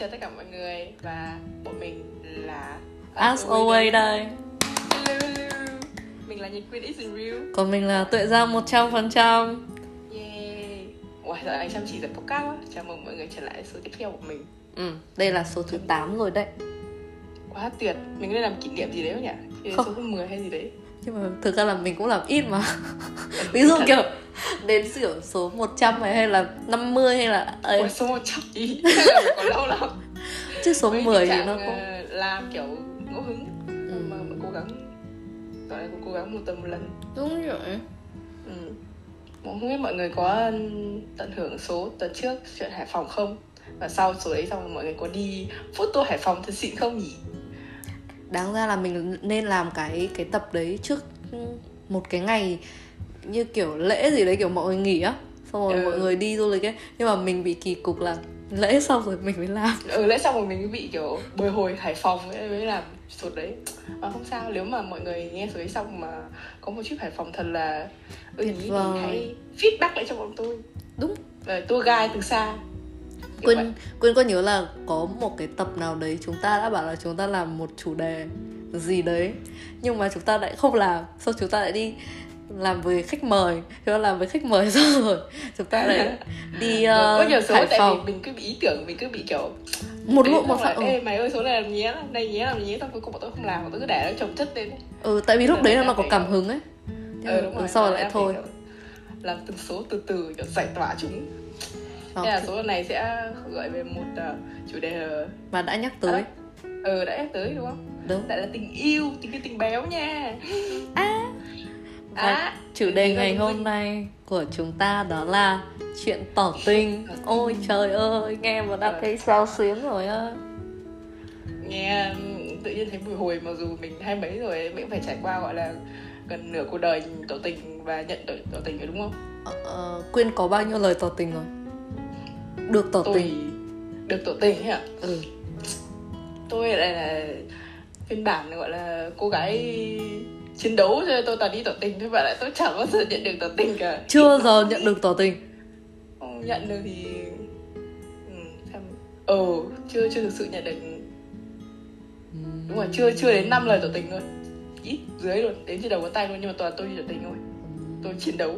chào tất cả mọi người và bọn mình là As always đây. Hello, hello. Mình là Nhật Quyên Is Real. Còn mình là Tuệ Giang 100% Yeah Ủa, giờ anh chăm chỉ tập podcast quá. Chào mừng mọi người trở lại số tiếp theo của mình. Ừ, Đây là số thứ 8 rồi đấy. Quá tuyệt. Mình nên làm kỷ niệm gì đấy không nhỉ? Không. Số thứ 10 hay gì đấy? Nhưng mà thực ra là mình cũng làm ít mà. Ví dụ kiểu đến kiểu số 100 này hay là 50 hay là ấy Ủa, số 100 ý Còn lâu lắm Chứ số Với 10 tình thì nó cũng Làm kiểu ngẫu hứng ừ. mà, mà cố gắng Gọi là cố gắng một tuần một lần Đúng rồi Ừ. Không biết mọi người có tận hưởng số tuần trước chuyện Hải Phòng không? Và sau số đấy xong mọi người có đi photo Hải Phòng thật xịn không nhỉ? Đáng ra là mình nên làm cái cái tập đấy trước một cái ngày như kiểu lễ gì đấy kiểu mọi người nghỉ á. Xong rồi Ừ. mọi người đi du lịch ấy. Nhưng mà mình bị kỳ cục là lễ xong rồi mình mới làm. Ừ lẽ xong rồi mình bị kiểu bồi hồi Hải Phòng ấy mới làm số đấy. Mà không sao nếu mà mọi người nghe đấy xong mà có một trip Hải Phòng thật là ưng ý thì vời. hãy feedback lại cho bọn tôi. Đúng. Về tour guide từ xa. Vậy. Quyên Quyên có nhớ là có một cái tập nào đấy chúng ta đã bảo là chúng ta làm một chủ đề gì đấy nhưng mà chúng ta lại không làm. Xong chúng ta lại đi làm với khách mời chúng ta làm với khách mời xong rồi. Chúng ta lại đi uh, có nhiều số Hải tại Phòng. vì mình cứ bị ý tưởng mình cứ bị kiểu một lúc một ừ. Ê mày ơi số này làm nhé đây nhé làm nhé xong cuối cùng bọn tôi không làm bọn tôi cứ để nó chồng chất lên ừ tại vì lúc đấy là nó có cảm hứng ấy. Thế là- đúng ừ, rồi sau rồi lại thôi. làm từng số từ từ kiểu giải tỏa chúng. Thế là số này sẽ gợi về một ờ, chủ đề ờ, mà đã nhắc tới. à, ờ đã nhắc tới đúng không? Đúng. Lại là tình yêu tình yêu tình béo nha. Và à, chủ đề ngày hôm nay của chúng ta đó là chuyện tỏ tình. Ôi trời ơi nghe mà đã thấy sao xuyến rồi á. Nghe ừm, tự nhiên thấy bùi hồi mặc dù mình hai mấy rồi mình phải trải qua gọi là gần nửa cuộc đời tỏ tình và nhận tỏ, tỏ tình rồi đúng không? Ờ, ờ, Quyên có bao nhiêu lời tỏ tình rồi? Được tỏ tôi tình. được tỏ tình ạ. Ừ. Tôi lại là phiên bản gọi là cô gái chiến đấu cho tôi toàn đi tỏ tình thôi bạn lại tôi chẳng bao giờ nhận được tỏ tình cả. Chưa bao giờ nhận được tỏ tình. Không nhận được thì ừ, xem. Ờ chưa chưa thực sự nhận được. Đúng rồi chưa chưa đến 5 lời tỏ tình thôi. Ít dưới luôn đến trên đầu ngón tay luôn nhưng mà toàn tôi đi tỏ tình thôi. Tôi chiến đấu.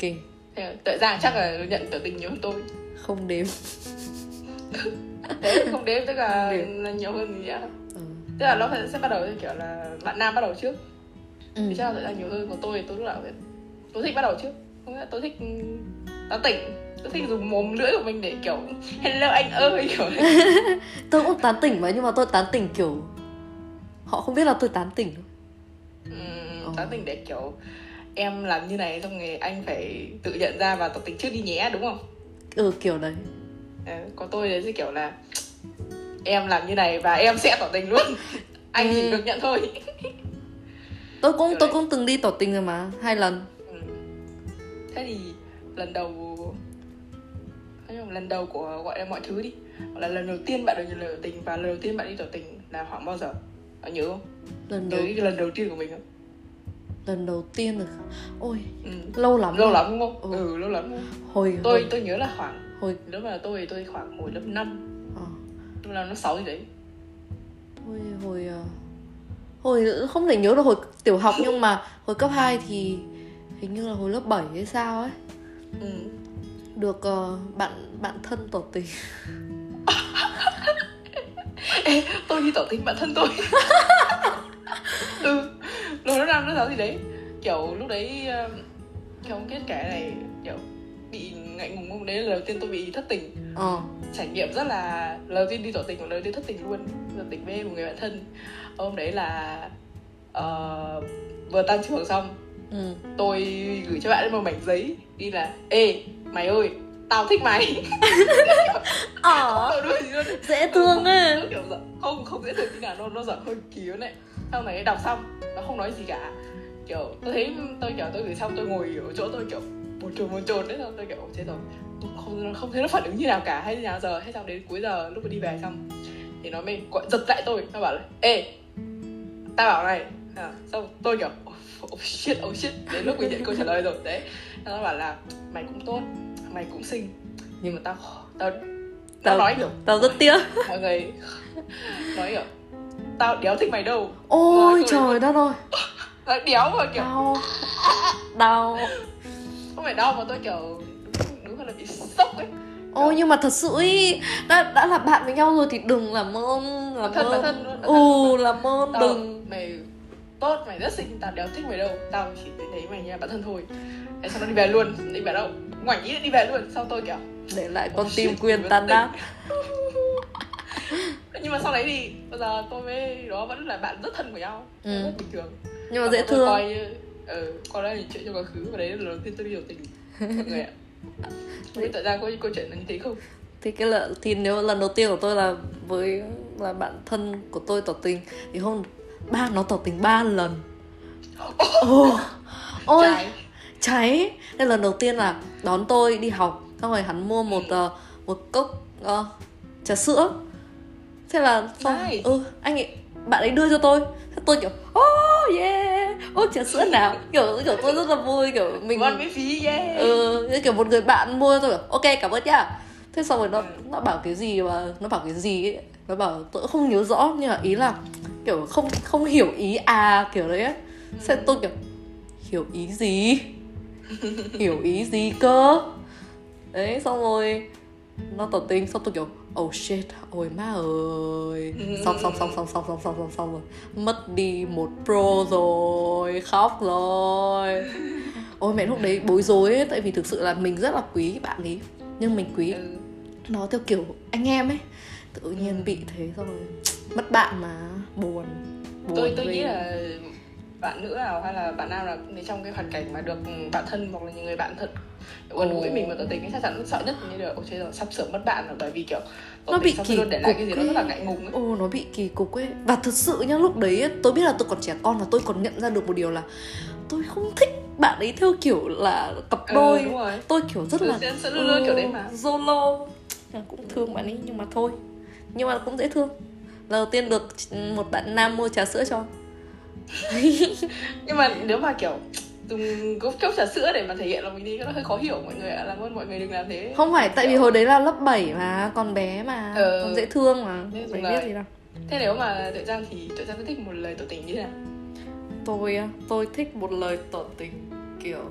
Ừ, là tự ra chắc là nhận tỏ tình nhiều hơn tôi. Không đếm. Đấy không đếm tức là, là nhiều hơn gì nhá ừ. tức là nó sẽ bắt đầu kiểu là bạn nam bắt đầu trước Ừ. thì chắc là sẽ là nhiều hơn của tôi thì tôi lúc nào cũng- tôi thích bắt đầu trước. Không nghĩa tôi thích ừ, tán tỉnh. Tôi thích dùng mồm lưỡi của mình để kiểu hello anh ơi kiểu Tôi cũng tán tỉnh mà nhưng mà tôi tán tỉnh kiểu Họ không biết là tôi tán tỉnh Ừm, tán tỉnh để kiểu em làm như này xong rồi anh phải tự nhận ra và tỏ tình trước đi nhé đúng không? Ừ kiểu đấy. Ờ, có tôi đấy thì kiểu là em làm như này và em sẽ tỏ tình luôn. Anh chỉ Ừ. được nhận thôi Tôi cũng tôi cũng từng đi tỏ tình rồi mà Hai lần Ừ. thế thì lần đầu lần đầu của gọi là mọi thứ đi là lần đầu tiên bạn được nhận lời tỏ tình và lần đầu tiên bạn đi tỏ tình là khoảng bao giờ bạn nhớ không Lần nhớ đầu cái lần đầu tiên của mình không lần đầu tiên rồi Ôi ừ. lâu lắm lâu rồi. lắm đúng không Ừ. ừ, lâu lắm? Hồi tôi hồi, tôi nhớ là khoảng hồi nếu mà tôi tôi khoảng hồi lớp 5 ờ, lớp năm lớp sáu gì đấy Hồi hồi ờ, hồi không thể nhớ được hồi tiểu học nhưng mà hồi cấp 2 thì hình như là hồi lớp 7 hay sao ấy. Ừ. được ờ, bạn bạn thân tỏ tình. Ê, tôi đi tỏ tình bản thân tôi. Ừ rồi nó làm nó giáo gì đấy? Kiểu lúc đấy um, kiểu không kết kể này kiểu bị ngại ngùng không đấy là lần đầu tiên tôi bị thất tình. Ờ. Trải nghiệm rất là lần đầu tiên đi tỏ tình và lần đầu tiên thất tình luôn. Tỏ tình với một người bạn thân. Hôm đấy là ờ, vừa tan trường xong ừ. tôi gửi cho bạn một mảnh giấy đi là ê mày ơi tao thích mày. Ờ. Dễ thương ấy. không không dễ thương tí nào nó nó giận hơi nữa này. Sau này đọc xong nó không nói gì cả. Kiểu tôi thấy tôi kiểu tôi gửi xong tôi ngồi ở chỗ tôi kiểu bồn chồn bồn chồn đấy xong tôi kiểu chết rồi tôi không không thấy nó phản ứng như nào cả hay như nào giờ hay xong đến cuối giờ lúc mà đi về xong thì nó mới gọi giật lại tôi nó bảo là ê tao bảo này à, xong tôi kiểu oh, shit oh shit đến lúc mình nhận câu trả lời rồi đấy. Nó bảo là mày cũng tốt mày cũng xinh nhưng mà tao tao tao nói kiểu tao rất tiếc. Mọi người nói kiểu tao đéo thích mày đâu. Ôi Nói trời đất ơi. Đéo mà kiểu đau đau không phải đau mà tôi kiểu đúng, đúng là bị sốc ấy. Ôi nhưng mà thật sự ý đã đã là bạn với nhau rồi thì đừng làm ơn làm thân ơn. thân luôn ừ làm ơn tao, đừng. mày tốt mày rất xinh tao đéo thích mày đâu. Tao chỉ thấy mày như là bạn thân thôi. Thế xong nó đi về luôn đi về đâu. Ngoảnh ý đi về luôn sau tôi kiểu để lại con Oh tim shit, vừa tan nát. Nhưng mà sau đấy thì bây giờ tôi với nó vẫn là bạn rất thân của nhau. Ừ. rất bình thường. Nhưng mà Và dễ tôi thương. coi ừ, coi đây là chuyện trong quá khứ và đấy là lần đầu tiên tôi đi biểu tình. Mọi người ạ. Biết tại ra có câu chuyện như thế không? Thì cái là thì nếu lần đầu tiên của tôi là với là bạn thân của tôi tỏ tình thì hôm ba nó tỏ tình ba lần. Ồ, ôi Trái. cháy nên lần đầu tiên là đón tôi đi học xong rồi hắn mua một ờ, một cốc ờ, trà sữa. Thế là xong. Nice. ừ anh ấy bạn ấy đưa cho tôi. Thế tôi kiểu oh yeah oh trà sữa nào. Kiểu kiểu tôi rất là vui kiểu mình ăn miễn phí yeah. Ừ kiểu một người bạn mua tôi bảo ok cảm ơn nhá. Thế xong rồi nó Ừ. nó bảo cái gì mà nó bảo cái gì ấy? Nó bảo tôi không nhớ rõ nhưng mà ý là kiểu không không hiểu ý à kiểu đấy ấy thế tôi kiểu hiểu ý gì? Hiểu ý gì cơ? Đấy xong rồi nó tỏ tình xong tôi kiểu oh shit ôi má ơi. Xong xong xong xong xong xong xong xong xong rồi. Mất đi một pro rồi khóc rồi. Ôi mẹ lúc đấy bối rối ấy tại vì thực sự là mình rất là quý bạn ấy. Nhưng mình quý ừ. nó theo kiểu anh em ấy. Tự nhiên Ừ. bị thế xong rồi mất bạn mà buồn buồn tôi tôi nghĩ là bạn nữ nào hay là bạn nam nào cũng trong cái hoàn cảnh mà được bạn thân hoặc là những người bạn thật gần gũi mình mà tỏ tình ấy chắc chắn sợ nhất như là ôi trời rồi sắp sửa mất bạn rồi bởi vì kiểu Nó bị kỳ luôn để lại cục cái gì đó ấy. rất là ngại ngùng ấy. Ồ nó bị kỳ cục ấy. Và thật sự nhá lúc đấy ấy, tôi biết là tôi còn trẻ con và tôi còn nhận ra được một điều là Tôi không thích bạn ấy theo kiểu là cặp Ừ, đôi. rồi. Tôi kiểu rất Ừ, là sẽ- sẽ luôn luôn kiểu đấy mà. Zolo. Cũng thương bạn ấy nhưng mà thôi. Nhưng mà cũng dễ thương. Lần đầu tiên được một bạn nam mua trà sữa cho nhưng mà nếu mà kiểu dùng cốc cốc trà sữa để mà thể hiện là mình đi nó hơi khó hiểu mọi người ạ làm ơn mọi người đừng làm thế Không phải tại vì hồi đấy là lớp 7 mà Còn bé mà Ừ. Còn dễ thương mà dùng biết lời. gì đâu thế nếu mà tuệ giang thì tuệ giang thích một lời tỏ tình như thế nào Tôi tôi thích một lời tỏ tình kiểu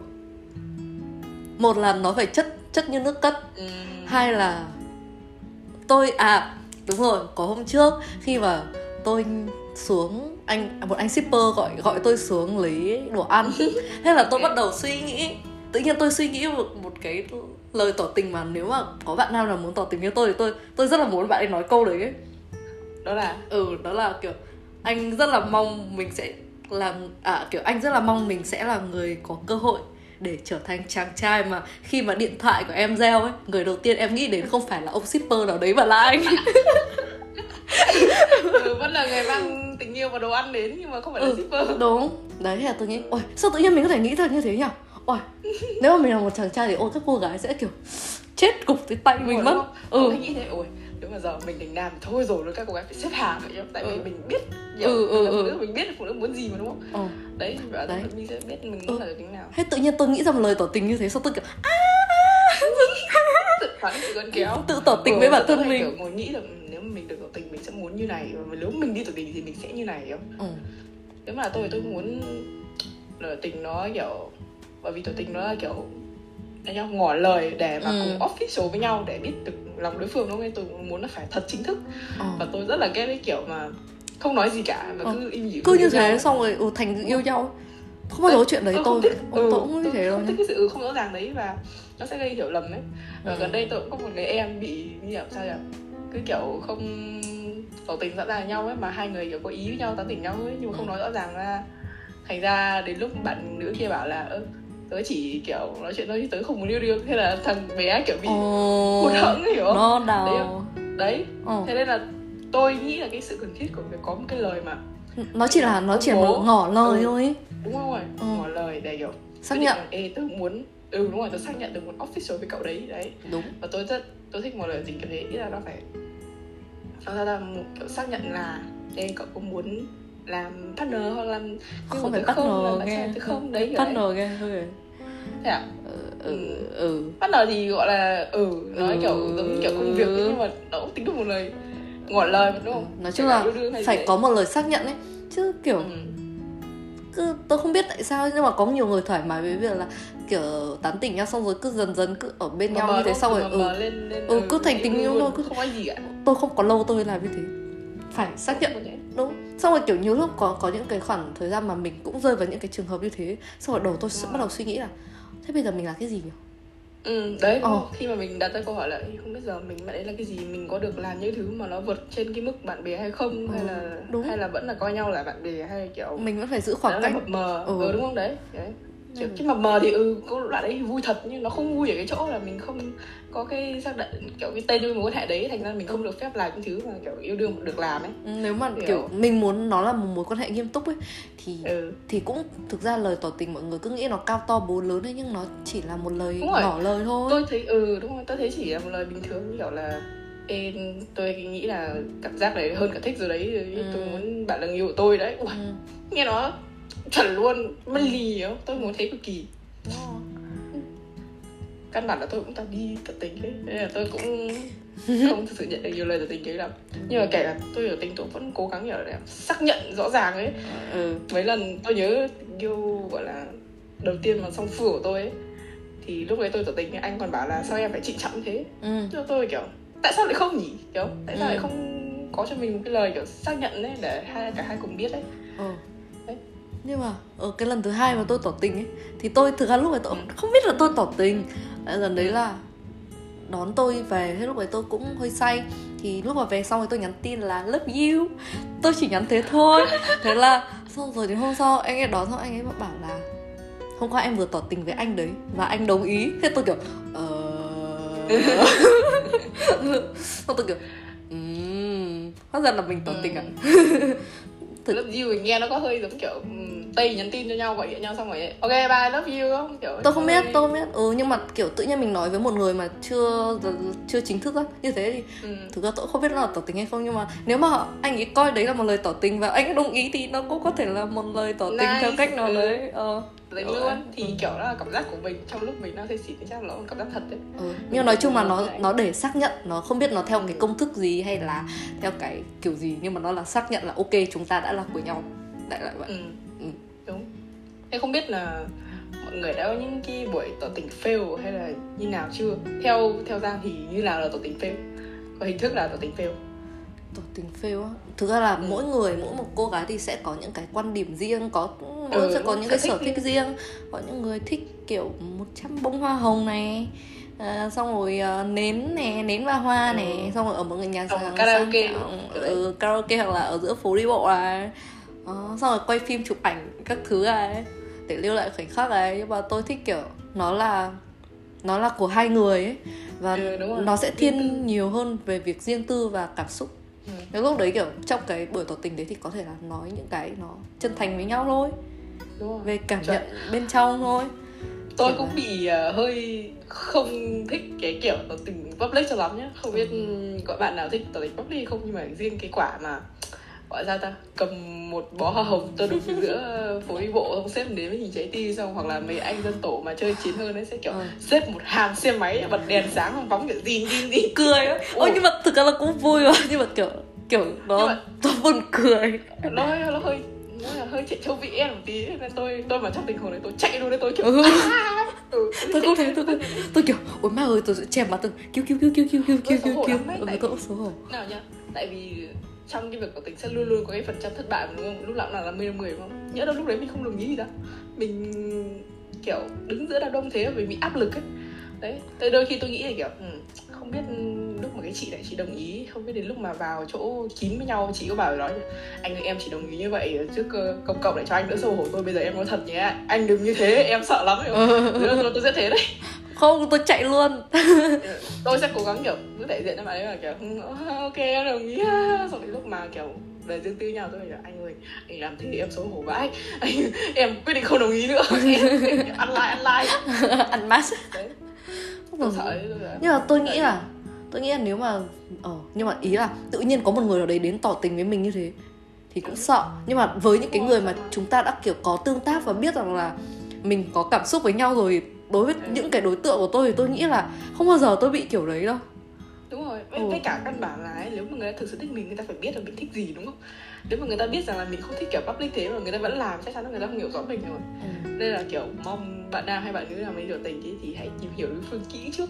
Một là nó phải chất chất như nước cất ừ. Hai là tôi à đúng rồi có hôm trước khi mà tôi xuống anh một anh shipper gọi gọi tôi xuống lấy đồ ăn. Thế là tôi bắt đầu suy nghĩ tự nhiên tôi suy nghĩ một một cái lời tỏ tình mà nếu mà có bạn nào nào muốn tỏ tình với tôi thì tôi tôi rất là muốn bạn ấy nói câu đấy. Ấy. đó là? Ừ đó là kiểu anh rất là mong mình sẽ làm à kiểu anh rất là mong mình sẽ là người có cơ hội để trở thành chàng trai mà khi mà điện thoại của em reo ấy người đầu tiên em nghĩ đến không phải là ông shipper nào đấy mà là anh ừ, vẫn là người mang tình yêu và đồ ăn đến nhưng mà không phải là Ừ. shipper đúng đấy là tôi nghĩ ôi sao tự nhiên mình có thể nghĩ ra như thế nhỉ ôi nếu mà mình là một chàng trai thì ôi các cô gái sẽ kiểu chết cục tới tay mình mất không? ừ Tôi nghĩ thế ôi nếu mà giờ mình thành nam thì thôi rồi các cô gái phải xếp hàng vậy chứ tại vì Ừ. mình biết nhiều Ừ, ừ, mình là ừ. nữ mình biết là phụ nữ muốn gì mà đúng không ờ đấy thì bảo Đấy. mình sẽ biết mình Ừ. muốn là được tính nào thế tự nhiên tôi nghĩ ra một lời tỏ tình như thế sao tôi kiểu à, tự tự tỏ tình với bản thân hay kiểu mình ngồi nghĩ là muốn như này và nếu mình đi tỏ tình thì mình sẽ như này không ừ. nếu mà là tôi thì tôi muốn tỏ tình nó kiểu bởi vì tỏ tình nó là kiểu anh nhau ngỏ lời để mà Ừ. cùng official với nhau để biết được lòng đối phương đúng không? Nên tôi muốn là phải thật chính thức ờ. và tôi rất là ghét cái kiểu mà không nói gì cả và Ờ. cứ im lìm cứ như thế nhau. xong rồi ừ, thành yêu nhau không bao giờ chuyện đấy tôi tôi không thích tôi, ừ, tôi cũng như thế đâu không thích cái sự không rõ ràng đấy và nó sẽ gây hiểu lầm ấy và Ừ. gần đây tôi cũng có một người em bị như kiểu sao nhỉ cứ kiểu không tỏ tình rõ ràng nhau ấy mà hai người kiểu có ý với nhau tán tỉnh nhau ấy nhưng mà không nói rõ ràng ra. Thành ra đến lúc bạn nữ kia bảo là ơ tớ chỉ kiểu nói chuyện thôi chứ tớ không muốn yêu đương. Thế là thằng bé kiểu bị hụt hẫng ấy, hiểu không? Nó Đấy đấy. Ờ. thế nên là tôi nghĩ là cái sự cần thiết của việc có một cái lời mà nó chỉ là nó chỉ là một ngỏ lời Ừ. thôi. Đúng không rồi Ừ. ngỏ lời để kiểu xác nhận. Ê, tớ muốn ừ đúng rồi tớ xác nhận được một official với cậu đấy. Đấy. Đúng. Và tôi rất tôi thích một lời tình kiểu thế ý là nó phải nó ra là một kiểu xác nhận là Ê, cậu có muốn làm partner hoặc làm không phải không, partner bạn nghe. tớ không? Đấy partner nghe hơi thế à? Ờ, ừ ừ. bắt đầu thì gọi là ừ nói Ừ. kiểu giống kiểu công việc ấy, nhưng mà nó cũng tính được một lời ngỏ lời đúng không? Nói chung là phải có một lời xác nhận ấy. Chứ kiểu Ừ. cứ tôi không biết tại sao nhưng mà có nhiều người thoải mái với việc là kiểu tán tỉnh nhau xong rồi cứ dần dần cứ ở bên nhau Mờ như thế xong rồi ừ, lên, lên, Ừ, cứ thành tình yêu yêu luôn, thôi, cứ- không có gì cả. Tôi không có lâu tôi làm như thế. Phải xác nhận đúng. Xong rồi kiểu nhiều lúc có có những cái khoảng thời gian mà mình cũng rơi vào những cái trường hợp như thế xong rồi đầu tôi sẽ bắt đầu suy nghĩ là thế bây giờ mình là cái gì nhỉ ừ đấy Ờ. khi mà mình đặt ra câu hỏi là "Ê, không biết giờ mình bạn ấy là cái gì mình có được làm những thứ mà nó vượt trên cái mức bạn bè hay không hay Ừ, là đúng. hay là vẫn là coi nhau là bạn bè hay kiểu mình vẫn phải giữ khoảng là cách mờ Ừ. ừ. đúng không đấy đấy kiểu Ừ. cái mập mờ thì ừ có đoạn đấy thì vui thật nhưng nó không vui ở cái chỗ là mình không có cái xác định kiểu cái tên cái mối quan hệ đấy thành ra mình không được phép làm những thứ mà kiểu yêu đương được làm ấy Ừ, nếu mà Hiểu. kiểu mình muốn nó là một mối quan hệ nghiêm túc ấy thì ừ thì cũng thực ra lời tỏ tình mọi người cứ nghĩ nó cao to bố lớn ấy nhưng nó chỉ là một lời ngỏ lời thôi tôi thấy ừ đúng rồi tôi thấy chỉ là một lời bình thường kiểu là Ê, tôi nghĩ là cảm giác đấy hơn cả thích rồi đấy Ừ. tôi muốn bạn là người yêu của tôi đấy Ui, ừ. nghe nó chuẩn luôn mất lì không tôi muốn thấy cực kỳ. Căn bản là tôi cũng tập đi tận tình ấy nên là tôi cũng không thực sự nhận được nhiều lời tỏ tình ấy lắm. Nhưng mà kể cả tôi ở tình tôi vẫn cố gắng kiểu để xác nhận rõ ràng ấy. Ừ. mấy lần tôi nhớ yêu gọi là đầu tiên mà song phương của tôi ấy thì lúc đấy tôi tỏ tình anh còn bảo là sao em phải trịnh trọng thế? Ừ. cho tôi kiểu tại sao lại không nhỉ? Kiểu tại sao Ừ. lại không có cho mình một cái lời kiểu xác nhận ấy để hai cả hai cùng biết ấy Ừ. Nhưng mà ở cái lần thứ hai mà tôi tỏ tình ấy thì tôi thực ra lúc ấy tôi không biết là tôi tỏ tình. Ờ, lần đấy là đón tôi về thế lúc ấy tôi cũng hơi say. Thì lúc mà về xong rồi tôi nhắn tin là love you. Tôi chỉ nhắn thế thôi. Thế là xong rồi đến hôm sau anh ấy đón xong anh ấy bảo là hôm qua em vừa tỏ tình với anh đấy và anh đồng ý. Thế tôi kiểu ờ. Xong tôi kiểu "Ừm, hóa ra là mình tỏ tình à? Ừ. Thực- love you thì nghe nó có hơi giống kiểu um, tây nhắn tin cho nhau gọi điện nhau xong rồi ok bye love you không kiểu tôi không biết tôi không biết ừ nhưng mà kiểu tự nhiên mình nói với một người mà chưa chưa chính thức á như thế thì ừ. thực ra tôi không biết nó là tỏ tình hay không nhưng mà nếu mà anh ấy coi đấy là một lời tỏ tình và anh ấy đồng ý thì nó cũng có thể là một lời tỏ tình Nice. theo cách nào Ừ. đấy ờ Đấy Ừ. luôn thì kiểu đó là cảm giác của mình trong lúc mình đang say xỉn thì chắc là nó cảm giác thật đấy ừ. nhưng nói chung là nó nó để xác nhận nó không biết nó theo cái Ừ. công thức gì hay là theo cái kiểu gì nhưng mà nó là xác nhận là ok chúng ta đã là của nhau đại loại vậy ừ. Ừ. đúng thế không biết là mọi người đã có những cái buổi tỏ tình fail hay là như nào chưa theo theo giang thì như nào là tỏ tình fail có hình thức là tỏ tình fail tỏ tình fail á. Thực ra là Ừ. mỗi người mỗi một cô gái thì sẽ có những cái quan điểm riêng có Ừ, sẽ có những cái sở thích riêng. Có những người thích kiểu 100 bông hoa hồng này à, xong rồi à, nến nè nến và hoa Ừ. nè xong rồi ở một cái nhà hàng karaoke sang ừ, karaoke hoặc là ở giữa phố đi bộ này Đó, xong rồi quay phim chụp ảnh các thứ này để lưu lại khoảnh khắc này nhưng mà tôi thích kiểu nó là nó là của hai người ấy. Và Ừ, nó sẽ thiên nhiều hơn về việc riêng tư và cảm xúc Cái lúc đấy kiểu trong cái buổi tỏ tình đấy thì có thể là nói những cái nó chân thành với nhau thôi đúng rồi về cảm Chuẩn. nhận bên trong thôi tôi Kiểu cũng vậy. bị ờ, hơi không thích cái kiểu tỏ tình public cho lắm nhá không biết Ừ. có bạn nào thích tỏ tình public không nhưng mà riêng cái quả mà gọi ra ta cầm một bó hoa hồng tôi đứng giữa phố đi bộ xong xếp đến với hình trái tim xong hoặc là mấy anh dân tổ mà chơi chiến hơn ấy sẽ kiểu Ừ. xếp một hàng xe máy bật đèn sáng không bóng kiểu gì gì gì cười á ôi nhưng mà thực ra là cũng vui mà nhưng mà kiểu kiểu nó mà- nó buồn cười. Nó nó hơi nó là hơi chạy châu vị em một tí nên tôi tôi mà trong tình huống đấy tôi chạy luôn đấy tôi kiểu Ừ. "À!" ừ, tôi cũng thế tôi. cũng tôi kiểu ôi má ơi tôi sẽ chèm mặt tôi kêu kêu kêu kêu kêu kêu kêu kêu kêu ừ, tôi cũng xấu hổ. Nào nhá tại vì trong cái việc tỏ tình sẽ luôn luôn có cái phần trăm thất bại mà đúng không? Lúc nào là 50 50 đúng không? Nhớ đâu lúc đấy mình không đồng ý gì đâu mình kiểu đứng giữa đám đông thế vì bị áp lực ấy. Đấy tới đôi khi tôi nghĩ là kiểu ừ, không biết lúc mà cái chị này chị đồng ý không biết đến lúc mà vào chỗ kín với nhau chị có bảo nói anh ơi em chỉ đồng ý như vậy ở trước ờ, công cộng để cho anh đỡ xấu hổ tôi bây giờ em nói thật nhé anh đừng như thế em sợ lắm không? tôi, sẽ thế đấy. Không tôi chạy luôn. Tôi sẽ cố gắng kiểu giữ đại diện cho bạn ấy là kiểu "Ừ, ok em đồng ý. Ha." xong đến lúc mà kiểu về riêng tư nhau tôi kiểu anh ơi anh làm thế em xấu hổ vãi anh em quyết định không đồng ý nữa. Em, em ăn like ăn like ăn mát đấy tôi sợ nhưng mà tôi nghĩ là tôi nghĩ là nếu mà ờ nhưng mà ý là tự nhiên có một người nào đấy đến tỏ tình với mình như thế thì cũng sợ. Nhưng mà với những cái người mà chúng ta đã kiểu có tương tác và biết rằng là mình có cảm xúc với nhau rồi đối với Ừ. những cái đối tượng của tôi thì tôi nghĩ là không bao giờ tôi bị kiểu đấy đâu. Đúng rồi. Với, Ừ. với cả căn bản là ấy, nếu mà người ta thực sự thích mình người ta phải biết là mình thích gì đúng không nếu mà người ta biết rằng là mình không thích kiểu public thế mà người ta vẫn làm chắc chắn là người ta không hiểu rõ mình rồi nên là kiểu mong bạn nam hay bạn nữ nào mới hiểu tình ấy, thì hãy tìm hiểu đối phương kỹ trước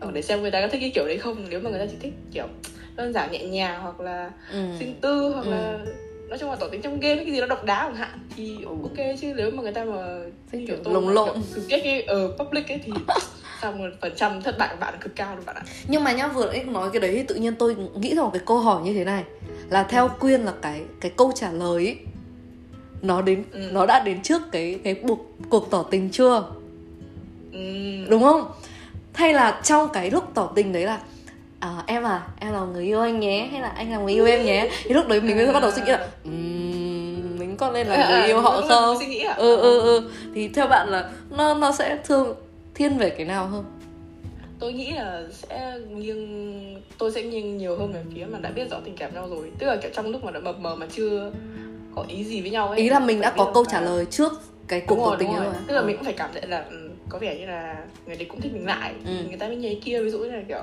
Ờ, để xem người ta có thích cái kiểu đấy không nếu mà người ta chỉ thích kiểu đơn giản nhẹ nhàng hoặc là ừ. riêng tư hoặc Ừ. là nói chung là tỏ tình trong game cái gì đó độc đá chẳng hạn thì Ừ. ok chứ nếu mà người ta mà Thích kiểu lồng lộn. kiểu cái ở public ấy thì xong rồi phần trăm thất bại của bạn là cực cao luôn bạn ạ. Nhưng mà nhá vừa nãy nói cái đấy thì tự nhiên tôi nghĩ ra một cái câu hỏi như thế này. Là theo quyên là cái cái câu trả lời ấy, nó đến Ừ. nó đã đến trước cái cái cuộc cuộc tỏ tình chưa? Ừm, đúng không? Hay là trong cái lúc tỏ tình đấy là à, em à em là người yêu anh nhé hay là anh là người yêu em nhé? Thì lúc đấy mình mới bắt đầu suy nghĩ là "Ừm, mình có nên là À, người à, yêu họ không? à? ừ ừ ừ. Thì theo bạn là nó nó sẽ thương thiên về cái nào hơn tôi nghĩ là sẽ nghiêng tôi sẽ nghiêng nhiều hơn về phía mà đã biết rõ tình cảm nhau rồi tức là kiểu trong lúc mà đã mập mờ mà chưa có ý gì với nhau ấy ý là mình đã có câu là- trả lời trước cái cuộc tỏ tình rồi. rồi tức là Ừ. mình cũng phải cảm thấy là ừ, có vẻ như là người đấy cũng thích mình lại Ừ. người ta mới nhảy kia ví dụ như là kiểu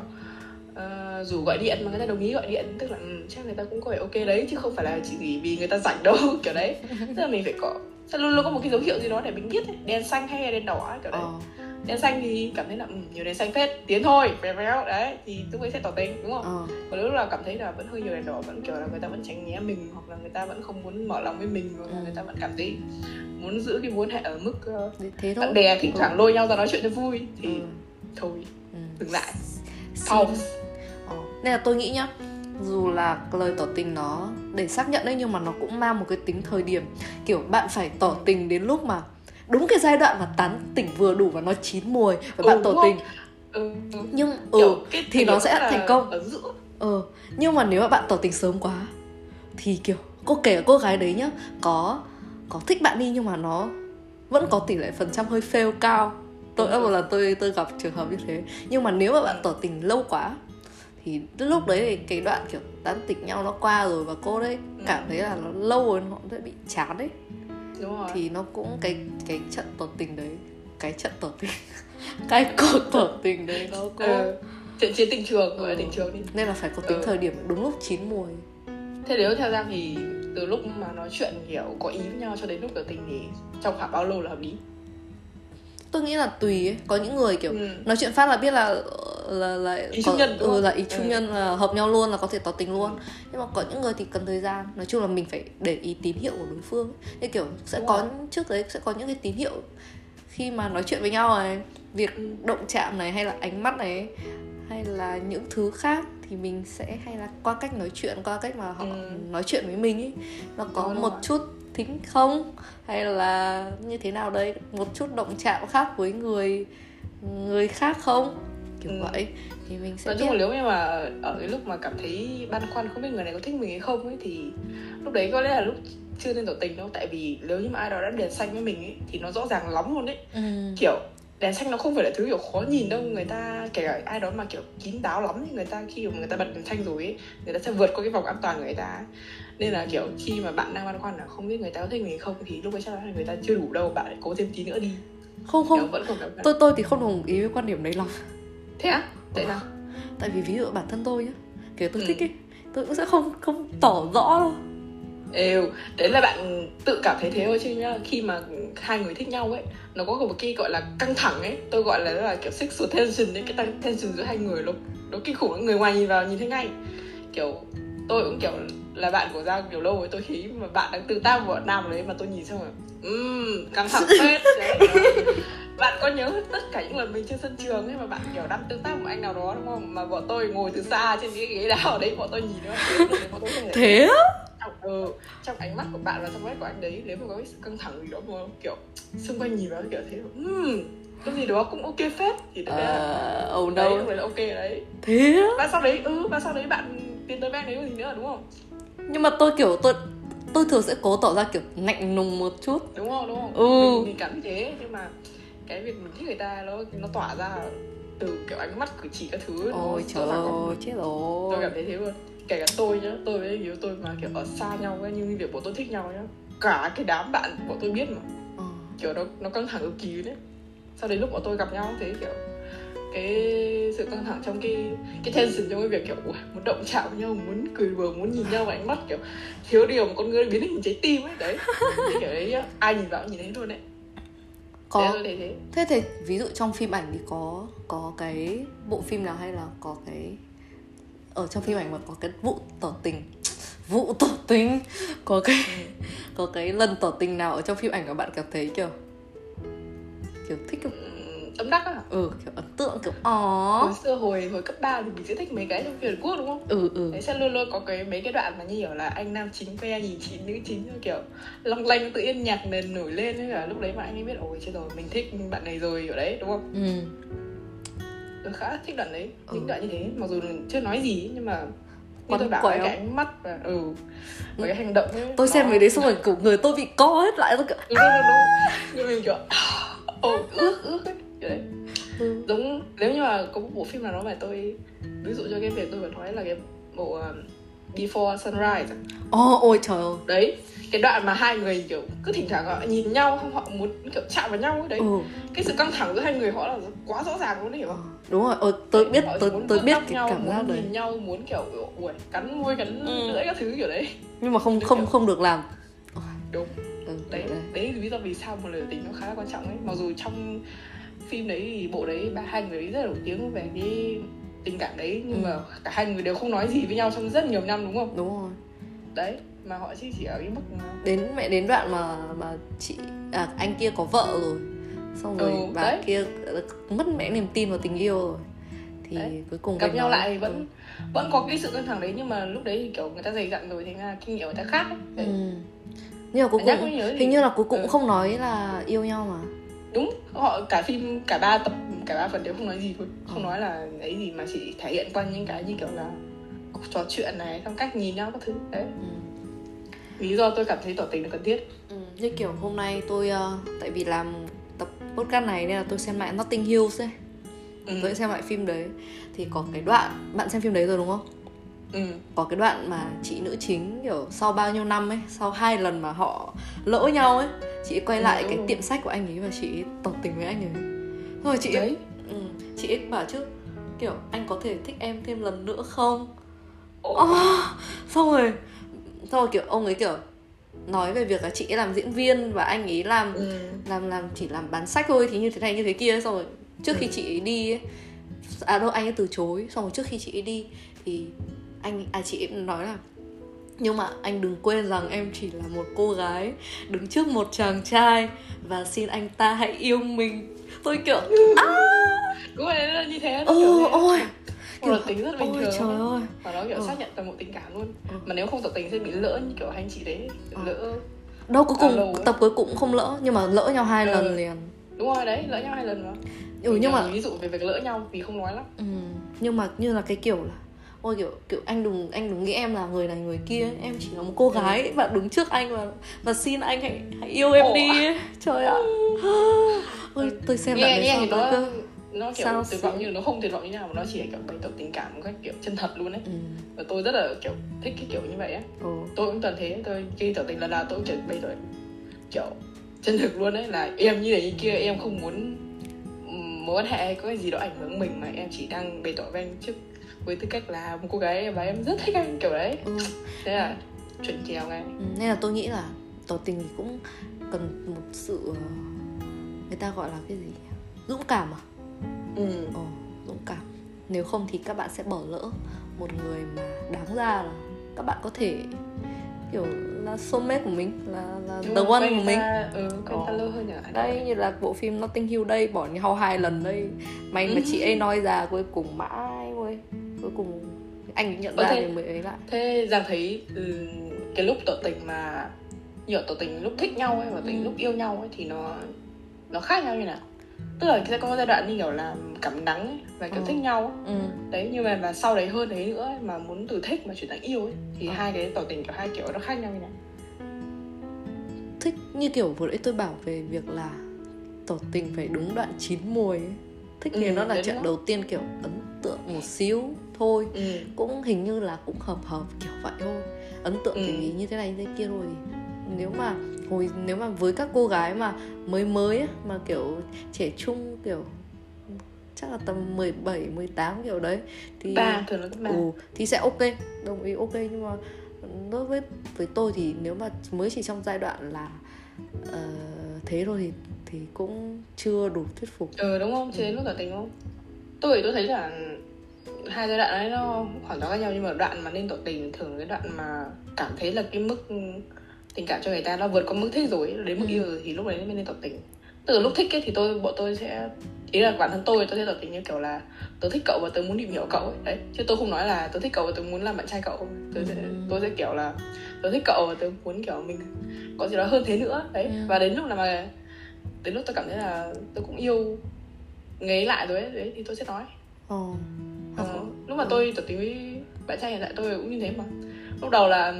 ờ, dù gọi điện mà người ta đồng ý gọi điện tức là ừ, chắc người ta cũng có vẻ ok đấy chứ không phải là chỉ vì người ta rảnh đâu kiểu đấy tức là mình phải có sẽ luôn luôn có một cái dấu hiệu gì đó để mình biết ấy. đèn xanh hay là đèn đỏ kiểu đấy Ờ. đèn xanh thì cảm thấy là ừ, nhiều đèn xanh phết tiến thôi véo véo đấy thì lúc ấy sẽ tỏ tình đúng không Ờ. còn nếu là cảm thấy là vẫn hơi nhiều đèn đỏ vẫn kiểu là người ta vẫn tránh né mình hoặc là người ta vẫn không muốn mở lòng với mình hoặc là Ừ. người ta vẫn cảm thấy muốn giữ cái mối hệ ở mức ờ, Thế- thôi bạn bè thỉnh thoảng Ừ. lôi nhau ra nói chuyện cho vui thì Ừ. thôi Ừ. dừng lại pause Ờ. Nên là tôi nghĩ nhá dù là lời tỏ tình nó để xác nhận đấy nhưng mà nó cũng mang một cái tính thời điểm kiểu bạn phải tỏ tình đến lúc mà đúng cái giai đoạn mà tán tỉnh vừa đủ và nó chín mùi và Ừ, bạn tỏ tình. Ừ, ừ. nhưng ừ thì nó sẽ thành công. ừ nhưng mà nếu mà bạn tỏ tình sớm quá thì kiểu cô kể cô gái đấy nhá có có thích bạn đi nhưng mà nó vẫn có tỷ lệ phần trăm hơi fail cao. Tôi đã một lần tôi tôi gặp trường hợp như thế. Nhưng mà nếu mà bạn tỏ tình lâu quá thì lúc đấy thì cái đoạn kiểu tán tỉnh nhau nó qua rồi và cô đấy cảm thấy là nó lâu rồi nó sẽ bị chán đấy đúng rồi thì nó cũng cái cái trận tỏ tình đấy cái trận tỏ tình cái cuộc tỏ tình đấy nó cũng ừ. chuyện chiến tình trường gọi là Ừ. tình trường đi nên là phải có tính Ừ. thời điểm đúng lúc chín mùi thế nếu theo Giang thì từ lúc mà nói chuyện kiểu có ý với nhau cho đến lúc tỏ tình thì trong khoảng bao lâu là hợp lý tôi nghĩ là tùy ấy. có những người kiểu ừ. nói chuyện phát là biết là là là Ý có- chung nhân, ừ, là ý chung Ừ. nhân là hợp nhau luôn là có thể tỏ tình luôn nhưng mà có những người thì cần thời gian nói chung là mình phải để ý tín hiệu của đối phương ấy. như kiểu sẽ Đúng có rồi. trước đấy sẽ có những cái tín hiệu khi mà nói chuyện với nhau này việc Ừ. động chạm này hay là ánh mắt này hay là những thứ khác thì mình sẽ hay là qua cách nói chuyện qua cách mà họ Ừ. nói chuyện với mình ấy nó có rồi. một chút thính không? Hay là như thế nào đấy một chút động chạm khác với người người khác không? Kiểu Ừ. vậy. Thì mình sẽ nói chung là nếu như mà ở cái lúc mà cảm thấy băn khoăn không biết người này có thích mình hay không ấy thì lúc đấy có lẽ là lúc chưa nên tỏ tình đâu. Tại vì nếu như mà ai đó đã đèn xanh với mình ấy thì nó rõ ràng lắm luôn đấy ừ. kiểu đèn xanh nó không phải là thứ kiểu khó nhìn đâu. Người ta kể cả ai đó mà kiểu kín đáo lắm thì người ta khi mà người ta bật đèn xanh rồi ấy người ta sẽ vượt qua cái vòng an toàn của người ta. Ấy. nên là kiểu khi mà bạn đang băn khoăn là không biết người ta có thích mình không thì lúc ấy chắc là người ta chưa đủ đâu bạn cố thêm tí nữa đi. Không không. Vẫn giác tôi tôi thì không đồng ý với quan điểm đấy lắm. Thế á? Tại sao? Tại vì ví dụ bản thân tôi nhá kiểu tôi Ừ. thích ấy tôi cũng sẽ không không tỏ rõ đâu đều đấy là bạn tự cảm thấy thế thôi chứ nhá. Khi mà hai người thích nhau ấy nó có một cái gọi là căng thẳng ấy. Tôi gọi là là kiểu sexual tension ấy cái tension giữa hai người nó nó kinh khủng người ngoài nhìn vào nhìn thấy ngay. Kiểu tôi cũng kiểu là bạn của giang kiểu lâu rồi tôi thấy mà bạn đang tương tác với nam đấy mà tôi nhìn xong rồi um, căng thẳng hết. Bạn có nhớ tất cả những lần mình trên sân trường ấy mà bạn kiểu đang tương tác với một anh nào đó đúng không? Mà bọn tôi ngồi từ xa trên cái ghế nào đấy bọn tôi nhìn nó bọn tôi thể thế á? Trong, ừ, trong ánh mắt của bạn và trong mắt của anh đấy nếu mà có cái sự căng thẳng gì đó mà kiểu xung quanh nhìn vào kiểu thế um, cái gì đó cũng ok phết. Thì đấy là à, oh no. đấy là ok đấy. Thế và sau đấy ừ và sau đấy bạn tiến tới bên đấy có gì nữa đúng không? Nhưng mà tôi kiểu tôi tôi thường sẽ cố tỏ ra kiểu lạnh lùng một chút. Đúng không đúng không? Ừ. mình, mình cảm thấy thế nhưng mà cái việc mình thích người ta nó nó tỏa ra từ kiểu ánh mắt cử chỉ các thứ ôi trời ơi chết tôi rồi cảm thấy thế luôn kể cả tôi nhá tôi với yêu tôi mà kiểu ở xa nhau ấy nhưng việc bọn tôi thích nhau nhá cả cái đám bạn bọn tôi biết mà. Ờ. kiểu nó nó căng thẳng cực kỳ đấy. Sau đến lúc bọn tôi gặp nhau thế kiểu cái sự căng thẳng trong cái cái tension trong cái việc kiểu ui, muốn động chạm với nhau muốn cười đùa muốn nhìn nhau và ánh mắt kiểu thiếu điều một con người biến thành trái tim ấy. Đấy. Thì kiểu đấy nhá, ai nhìn vào nhìn thấy luôn đấy. Có thế thế. Thế thì ví dụ trong phim ảnh thì có có cái bộ phim nào hay là có cái ở trong phim ảnh mà có cái vụ tỏ tình. Vụ tỏ tình. Có cái có cái lần tỏ tình nào ở trong phim ảnh mà bạn cảm thấy kiểu kiểu thích không? Tấm đắc á ừ kiểu ấn tượng kiểu ó hồi xưa hồi hồi cấp 3 thì mình sẽ thích mấy cái trong phim Hàn Quốc đúng không? Ừ ừ. Đấy sẽ luôn luôn có cái mấy cái đoạn mà như kiểu là anh nam chính khoe nhìn chị nữ chính kiểu long lanh tự nhiên nhạc nền nổi lên ấy là lúc đấy mà anh ấy biết ôi chết rồi mình thích bạn này rồi ở đấy đúng không? Ừ khá thích đoạn đấy Ừ. những đoạn như thế mặc dù chưa nói gì nhưng mà như tôi bảo với cái ánh mắt và ừ và cái hành động ấy, tôi xem mấy đấy xong rồi kiểu người tôi bị co hết lại tôi kiểu đúng đúng đúng, đúng. nhưng mình kiểu ồ ước ước ấy kiểu đấy ừ. giống nếu như mà có một bộ phim nào đó mà tôi ví dụ cho cái việc tôi vừa nói là cái bộ um, Before Sunrise Ồ, ôi trời ơi đấy cái đoạn mà hai người kiểu cứ thỉnh thoảng họ nhìn nhau không họ muốn kiểu chạm vào nhau ấy đấy. Ừ. cái sự căng thẳng giữa hai người họ là quá rõ ràng luôn đấy hiểu không đúng rồi ôi, tôi biết tôi muốn tôi biết cái nhau, cảm giác muốn đấy. nhìn nhau muốn kiểu ui cắn môi cắn Ừ. lưỡi các thứ kiểu đấy. Nhưng mà không không kiểu- không được làm. Đúng. Ừ, đấy đấy. đấy lý do vì sao một lời tình nó khá là quan trọng ấy. Mặc dù trong phim đấy thì bộ đấy ba hai người rất là nổi tiếng về cái tình cảm đấy nhưng Ừ. mà cả hai người đều không nói gì với nhau trong rất nhiều năm đúng không? Đúng rồi. Đấy mà họ chỉ chỉ ở cái mức mà đến mẹ đến đoạn mà mà chị à, anh kia có vợ rồi xong rồi Ừ, bà đấy. kia mất mẹ niềm tin vào tình yêu rồi thì Đấy. cuối cùng gặp nhau nói- lại thì vẫn vẫn có cái sự căng thẳng đấy nhưng mà lúc đấy thì kiểu người ta dày dặn rồi thì kinh nghiệm người ta khác ấy. ừ. Đấy. ừ. nhưng mà cuối cùng thì- hình như là cuối cùng Ừ. cũng không nói là yêu nhau mà đúng họ cả phim cả ba tập cả ba phần đều không nói gì thôi không Ừ. nói là ấy gì mà chỉ thể hiện qua những cái như kiểu là trò chuyện này xong cách nhìn nhau các thứ đấy ừ. Lý do tôi cảm thấy tỏ tình là cần thiết Ừ. như kiểu hôm nay tôi ờ, tại vì làm tập podcast này nên là tôi xem lại Notting Hill ấy ừ. tôi xem lại phim đấy thì có cái đoạn bạn xem phim đấy rồi đúng không ừ. có cái đoạn mà chị nữ chính kiểu sau bao nhiêu năm ấy sau hai lần mà họ lỡ nhau ấy chị quay Ừ, lại cái rồi. tiệm sách của anh ấy và chị tỏ tình với anh ấy rồi chị ấy, đấy ừ, chị ấy bảo chứ kiểu anh có thể thích em thêm lần nữa không Ồ, oh, xong rồi rồi kiểu ông ấy kiểu nói về việc là chị ấy làm diễn viên và anh ấy làm ừ. làm làm chỉ làm bán sách thôi thì như thế này như thế kia xong rồi trước khi chị ấy đi ấy, à đâu anh ấy từ chối xong rồi trước khi chị ấy đi thì anh à chị ấy nói là nhưng mà anh đừng quên rằng em chỉ là một cô gái đứng trước một chàng trai và xin anh ta hãy yêu mình. Tôi kiểu rồi nó là như thế ừ ôi một luật tính rất bình ôi thường trời ơi và nó kiểu Ừ. xác nhận toàn bộ tình cảm luôn Ừ. mà nếu không tỏ tình sẽ bị lỡ như kiểu anh chị đấy Ừ. lỡ đâu cuối lâu cùng ấy. tập cuối cùng cũng không lỡ nhưng mà lỡ nhau hai Ừ. lần liền đúng rồi đấy lỡ nhau hai lần mà ừ nhưng mà ví dụ về việc lỡ nhau vì không nói lắm Ừ, nhưng mà như là cái kiểu là ôi kiểu kiểu anh đừng anh đừng nghĩ em là người này người kia ấy. em chỉ là một cô Ừ. gái và đứng trước anh và và xin anh hãy hãy yêu em Ồ. đi ấy. trời ạ ôi tôi xem đoạn nghe đấy nghe xong tôi nó kiểu Sao tuyệt vọng nhưng nó không tuyệt vọng như nào mà nó chỉ là kiểu bày tỏ tình cảm một cách kiểu chân thật luôn ấy. Ừ, và tôi rất là kiểu thích cái kiểu như vậy á. Ừ, tôi cũng toàn thế tôi khi tỏ tình lần nào tôi cũng bày tỏ kiểu chân thực luôn ấy là em như này như kia em không muốn mối quan hệ hay có cái gì đó ảnh hưởng mình mà em chỉ đang bày tỏ với anh trước với tư cách là một cô gái và em rất thích anh kiểu đấy. Ừ. thế là chuẩn chèo ngay. Ừ, nên là tôi nghĩ là tỏ tình thì cũng cần một sự ờ, người ta gọi là cái gì dũng cảm à ừ. Ồ, dũng cảm. Nếu không thì các bạn sẽ bỏ lỡ một người mà đáng ra là các bạn có thể kiểu là soulmate của mình là là the one của mình. ta, ừ, quen ta lâu hơn nhỉ? Đây như là bộ phim Notting Hill đây bỏ nhau hai lần đây. May mà chị ấy nói ra cuối cùng mãi ơi cuối cùng anh nhận ra thế- thì mới ấy lại. thế giang thấy ừ, cái lúc tỏ tình mà nhiều tỏ tình lúc thích nhau ấy và tình Ừ. lúc yêu nhau ấy thì nó nó khác nhau như nào tức là sẽ có giai đoạn như kiểu là cảm đắng ấy, và kiểu Ừ. thích nhau ấy. ừ. đấy nhưng mà và sau đấy hơn đấy nữa ấy, mà muốn từ thích mà chuyển thành yêu ấy thì Ừ. hai cái tỏ tình kiểu hai kiểu nó khác nhau như nào thích như kiểu vừa nãy tôi bảo về việc là tỏ tình phải đúng đoạn chín mùi ấy. thích thì Ừ, nó là trận đó. đầu tiên kiểu ấn tượng một xíu thôi ừ. cũng hình như là cũng hợp hợp kiểu vậy thôi ấn tượng Ừ. thì như thế này như thế kia thôi nếu mà hồi nếu mà với các cô gái mà mới mới mà kiểu trẻ trung kiểu chắc là tầm 17, 18 kiểu đấy thì ba thường là ừ, thì sẽ ok đồng ý ok. Nhưng mà đối với với tôi thì nếu mà mới chỉ trong giai đoạn là ờ, thế thôi thì thì cũng chưa đủ thuyết phục. Ừ đúng không? Chứ đến lúc tỏ tình không? Tôi thì tôi thấy là hai giai đoạn đấy nó hoàn toàn khác nhau nhưng mà đoạn mà nên tỏ tình thường cái đoạn mà cảm thấy là cái mức tình cảm cho người ta nó vượt qua mức thích rồi đến mức Ừ. yêu rồi thì lúc đấy mới nên tỏ tình từ lúc thích ấy, thì tôi bọn tôi sẽ ý là bản thân tôi tôi sẽ tỏ tình như kiểu là tôi thích cậu và tôi muốn tìm hiểu cậu ấy đấy chứ tôi không nói là tôi thích cậu và tôi muốn làm bạn trai cậu tôi sẽ Ừ. tôi sẽ kiểu là tôi thích cậu và tôi muốn kiểu mình có gì đó hơn thế nữa đấy Ừ. và đến lúc nào mà đến lúc tôi cảm thấy là tôi cũng yêu người ấy lại rồi ấy đấy thì tôi sẽ nói Ồ. Ờ, lúc mà tôi tỏ tình với bạn trai hiện tại tôi cũng như thế mà lúc đầu là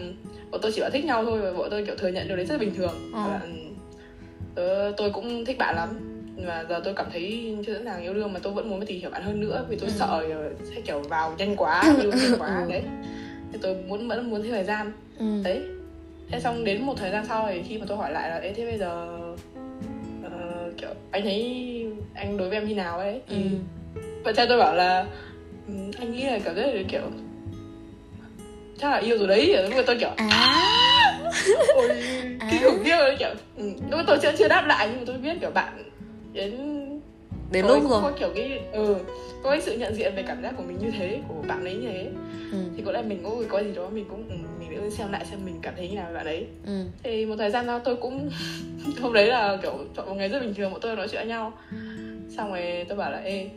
bọn tôi chỉ bảo thích nhau thôi và bọn tôi kiểu thừa nhận điều đấy rất bình thường Ờ. Và, tớ, tôi cũng thích bạn lắm và giờ tôi cảm thấy chưa sẵn sàng yêu đương mà tôi vẫn muốn tìm hiểu bạn hơn nữa vì tôi Ừ. sợ sẽ kiểu vào nhanh quá yêu nhanh quá Ừ. đấy thì tôi muốn vẫn muốn thêm thời gian ừ. đấy thế xong đến một thời gian sau thì khi mà tôi hỏi lại là thế bây giờ ờ, kiểu anh thấy anh đối với em như nào ấy Ừ. thì bạn trai tôi bảo là "Ừ, anh nghĩ là cảm giác là kiểu chắc là yêu rồi đấy lúc mà tôi kiểu à ôi À. kinh khủng khiếp rồi kiểu ừ. lúc tôi chưa chưa đáp lại nhưng mà tôi biết kiểu bạn đến đến lúc rồi có kiểu cái ừ có cái sự nhận diện về cảm giác của mình như thế của bạn ấy như thế ừ. thì có lẽ mình cũng có gì đó mình cũng ừ, mình sẽ xem lại xem mình cảm thấy như nào về bạn ấy Ừ. thì một thời gian sau tôi cũng hôm đấy là kiểu chọn một ngày rất bình thường bọn tôi nói chuyện với nhau xong rồi tôi bảo là ê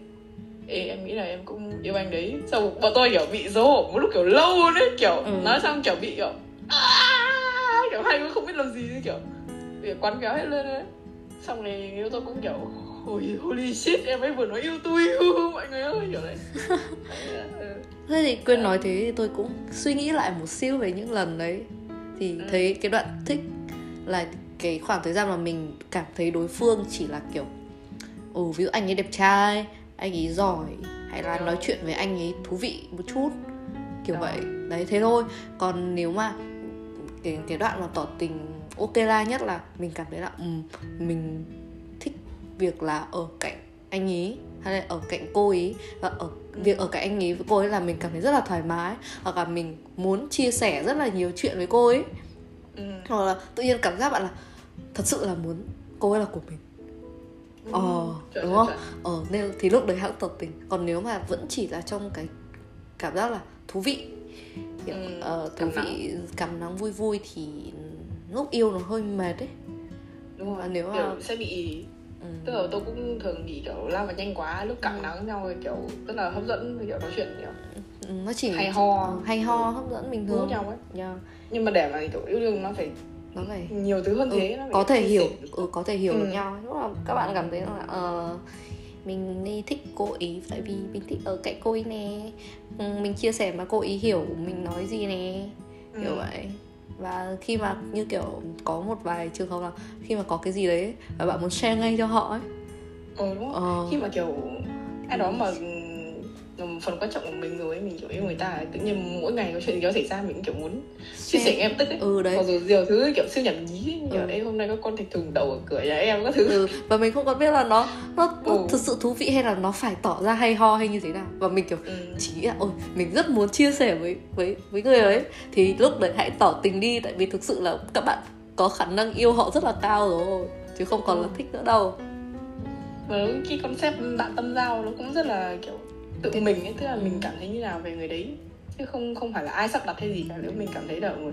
ê em nghĩ là em cũng yêu anh đấy xong bọn tôi kiểu bị hổ một lúc kiểu lâu luôn đấy kiểu Ừ. nói xong kiểu bị kiểu "À!" kiểu hai đứa không biết làm gì ấy, kiểu bị quán kéo hết lên đấy xong rồi yêu tôi cũng kiểu Holy, holy shit em ấy vừa nói yêu tôi mọi người ơi kiểu đấy thế thì quên nói thế thì tôi cũng suy nghĩ lại một xíu về những lần đấy thì Ừ. thấy cái đoạn thích là cái khoảng thời gian mà mình cảm thấy đối phương chỉ là kiểu ừ ví dụ anh ấy đẹp trai anh ấy giỏi hay là nói chuyện với anh ấy thú vị một chút kiểu vậy. Đấy thế thôi. Còn nếu mà cái cái đoạn mà tỏ tình ok la nhất là mình cảm thấy là ừ, mình thích việc là ở cạnh anh ấy hay là ở cạnh cô ấy và ở việc ở cạnh anh ấy với cô ấy là mình cảm thấy rất là thoải mái hoặc là mình muốn chia sẻ rất là nhiều chuyện với cô ấy. Ừ. hoặc là tự nhiên cảm giác bạn là thật sự là muốn cô ấy là của mình Ờ, Chuẩn, đúng không? ờ nên thì lúc đấy hãng tỏ tình còn nếu mà vẫn chỉ là trong cái cảm giác là thú vị kiểu, Ừ, ờ, thú cảm vị cảm nắng vui vui thì lúc yêu nó hơi mệt ấy đúng rồi Và nếu mà- sẽ bị ừ. tức là tôi cũng thường bị kiểu lao vào nhanh quá lúc cảm Ừ. nắng xong rồi kiểu rất là hấp dẫn kiểu nói chuyện kiểu Ừ, nó chỉ hay ho. hay ho hấp dẫn bình thường nhau ấy yeah. nhưng mà để mà kiểu yêu đương nó phải nó phải nhiều thứ hơn ừ, thế có thể hiểu ừ, có thể hiểu Ừ. được nhau. Lúc mà các bạn cảm thấy là ờ, mình đi thích cô ý tại vì mình thích ở cạnh cô ấy nè. Ừ, mình chia sẻ mà cô ý hiểu mình nói gì nè. Kiểu Ừ. vậy. Và khi mà như kiểu có một vài trường hợp là khi mà có cái gì đấy và bạn muốn share ngay cho họ ấy. Ừ, đúng không? ờ, khi mà kiểu ai đó mà là phần quan trọng của mình rồi ấy, mình kiểu yêu người ta ấy, tự nhiên mỗi ngày có chuyện gì đó xảy ra mình cũng kiểu muốn chia sẻ lập tức ấy ừ đấy mặc dù nhiều thứ kiểu siêu nhảm nhí ấy, kiểu Ừ. Ê, hôm nay có con thịt thùng đầu ở cửa nhà em các thứ ừ, và mình không có biết là nó nó, nó Ừ. thực sự thú vị hay là nó phải tỏ ra hay ho hay như thế nào và mình kiểu ừ. chỉ nghĩ là ôi mình rất muốn chia sẻ với với với người ấy thì lúc đấy hãy tỏ tình đi tại vì thực sự là các bạn có khả năng yêu họ rất là cao rồi chứ không còn là Ừ. thích nữa đâu và cái concept bạn tâm giao nó cũng rất là kiểu tự mình ấy tức là mình cảm thấy như nào về người đấy. Chứ không không phải là ai sắp đặt hay gì cả. Nếu mình cảm thấy là người,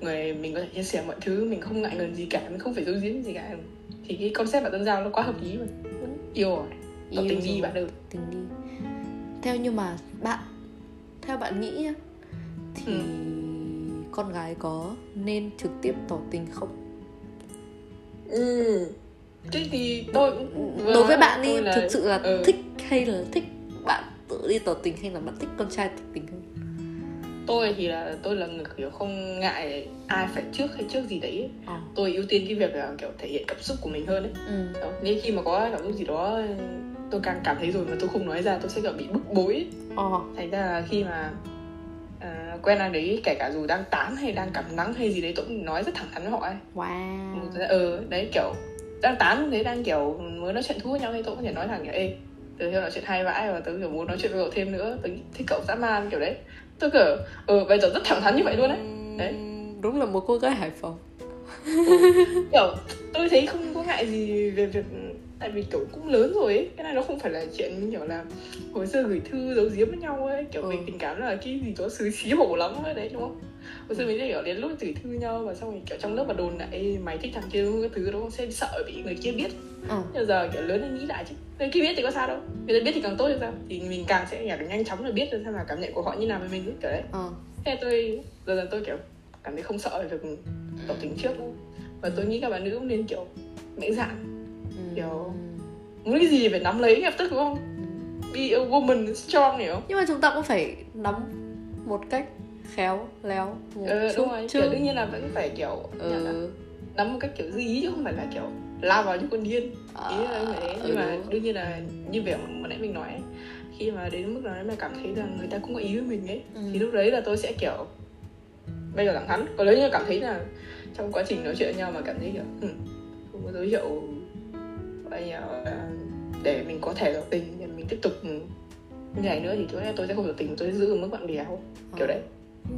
người mình có thể chia sẻ mọi thứ mình không ngại ngần gì cả mình không phải giấu giếm gì cả. Thì cái concept bạn tâm giao nó quá hợp lý mà yêu rồi. Tỏ Yêu tình đi bạn ơi. Tình đi theo nhưng mà bạn theo bạn nghĩ nhá thì Ừ. con gái có nên trực tiếp tỏ tình không? Ừ. Thế thì tôi đối với bạn đi thực sự là ừ. thích hay là thích đi tỏ tình hay là bạn thích con trai tỏ tình hơn tôi thì là tôi là người kiểu không ngại ai phải trước hay trước gì đấy ấy. ờ tôi ưu tiên cái việc là kiểu thể hiện cảm xúc của mình hơn ấy ừ. Đó, nên khi mà có cảm xúc gì đó tôi càng cảm thấy rồi mà tôi không nói ra tôi sẽ kiểu bị bức bối ấy. ờ thành ra là khi mà à, quen ai đấy kể cả dù đang tán hay đang cảm nắng hay gì đấy tôi cũng nói rất thẳng thắn với họ ấy wow ừ đấy kiểu đang tán đấy đang kiểu mới nói chuyện thú với nhau thì tôi cũng thể nói thẳng kiểu ê tớ theo nói chuyện hay vãi và tớ kiểu muốn nói chuyện với cậu thêm nữa. Tớ thích cậu dã man kiểu đấy. Tôi kiểu ừ bây giờ rất thẳng thắn như vậy luôn đấy đấy. đúng là một cô gái hải phòng. Ừ. kiểu tôi thấy không có ngại gì về việc tại vì kiểu cũng lớn rồi ấy. Cái này nó không phải là chuyện kiểu là hồi xưa gửi thư giấu giếm với nhau ấy. Kiểu ừ. mình tình cảm là cái gì đó xứ xí hổ lắm ấy đấy đúng không hồi xưa mình kiểu đến lúc gửi thư nhau và xong rồi kiểu trong lớp mà đồn lại mày thích thằng kia cái thứ đó sẽ sợ bị người kia biết. Ừ. nhưng giờ kiểu lớn lên nghĩ lại chứ. Người kia biết thì có sao đâu. Người ta biết thì càng tốt thì sao? Thì mình càng sẽ kiểu nhanh chóng là biết được xem là cảm nhận của họ như nào với mình kiểu đấy. Ừ. thế tôi dần dần tôi kiểu cảm thấy không sợ về việc tỏ tình trước và tôi nghĩ các bạn nữ cũng nên kiểu mạnh dạn. Kiểu muốn cái gì phải nắm lấy lập tức đúng không? Be a woman strong hiểu nhưng mà chúng ta cũng phải nắm một cách khéo léo một ừ, chút đúng rồi chứ. kiểu đương nhiên là vẫn phải kiểu ừ. nắm một cách kiểu dư ý chứ không phải là kiểu lao vào như con điên à, ý là như thế nhưng ừ, mà đúng. đương nhiên là như việc mà nãy mình nói ấy, khi mà đến mức nào đấy mà cảm thấy rằng người ta cũng có ý với mình ấy ừ. thì lúc đấy là tôi sẽ kiểu bây giờ thẳng thắn còn nếu như cảm thấy là trong quá trình nói chuyện với nhau mà cảm thấy kiểu ừ, không có dấu hiệu bây giờ để mình có thể tỏ tình để mình tiếp tục như này nữa thì tôi tôi sẽ không tỏ tình tôi sẽ giữ ở mức bạn bè kiểu đấy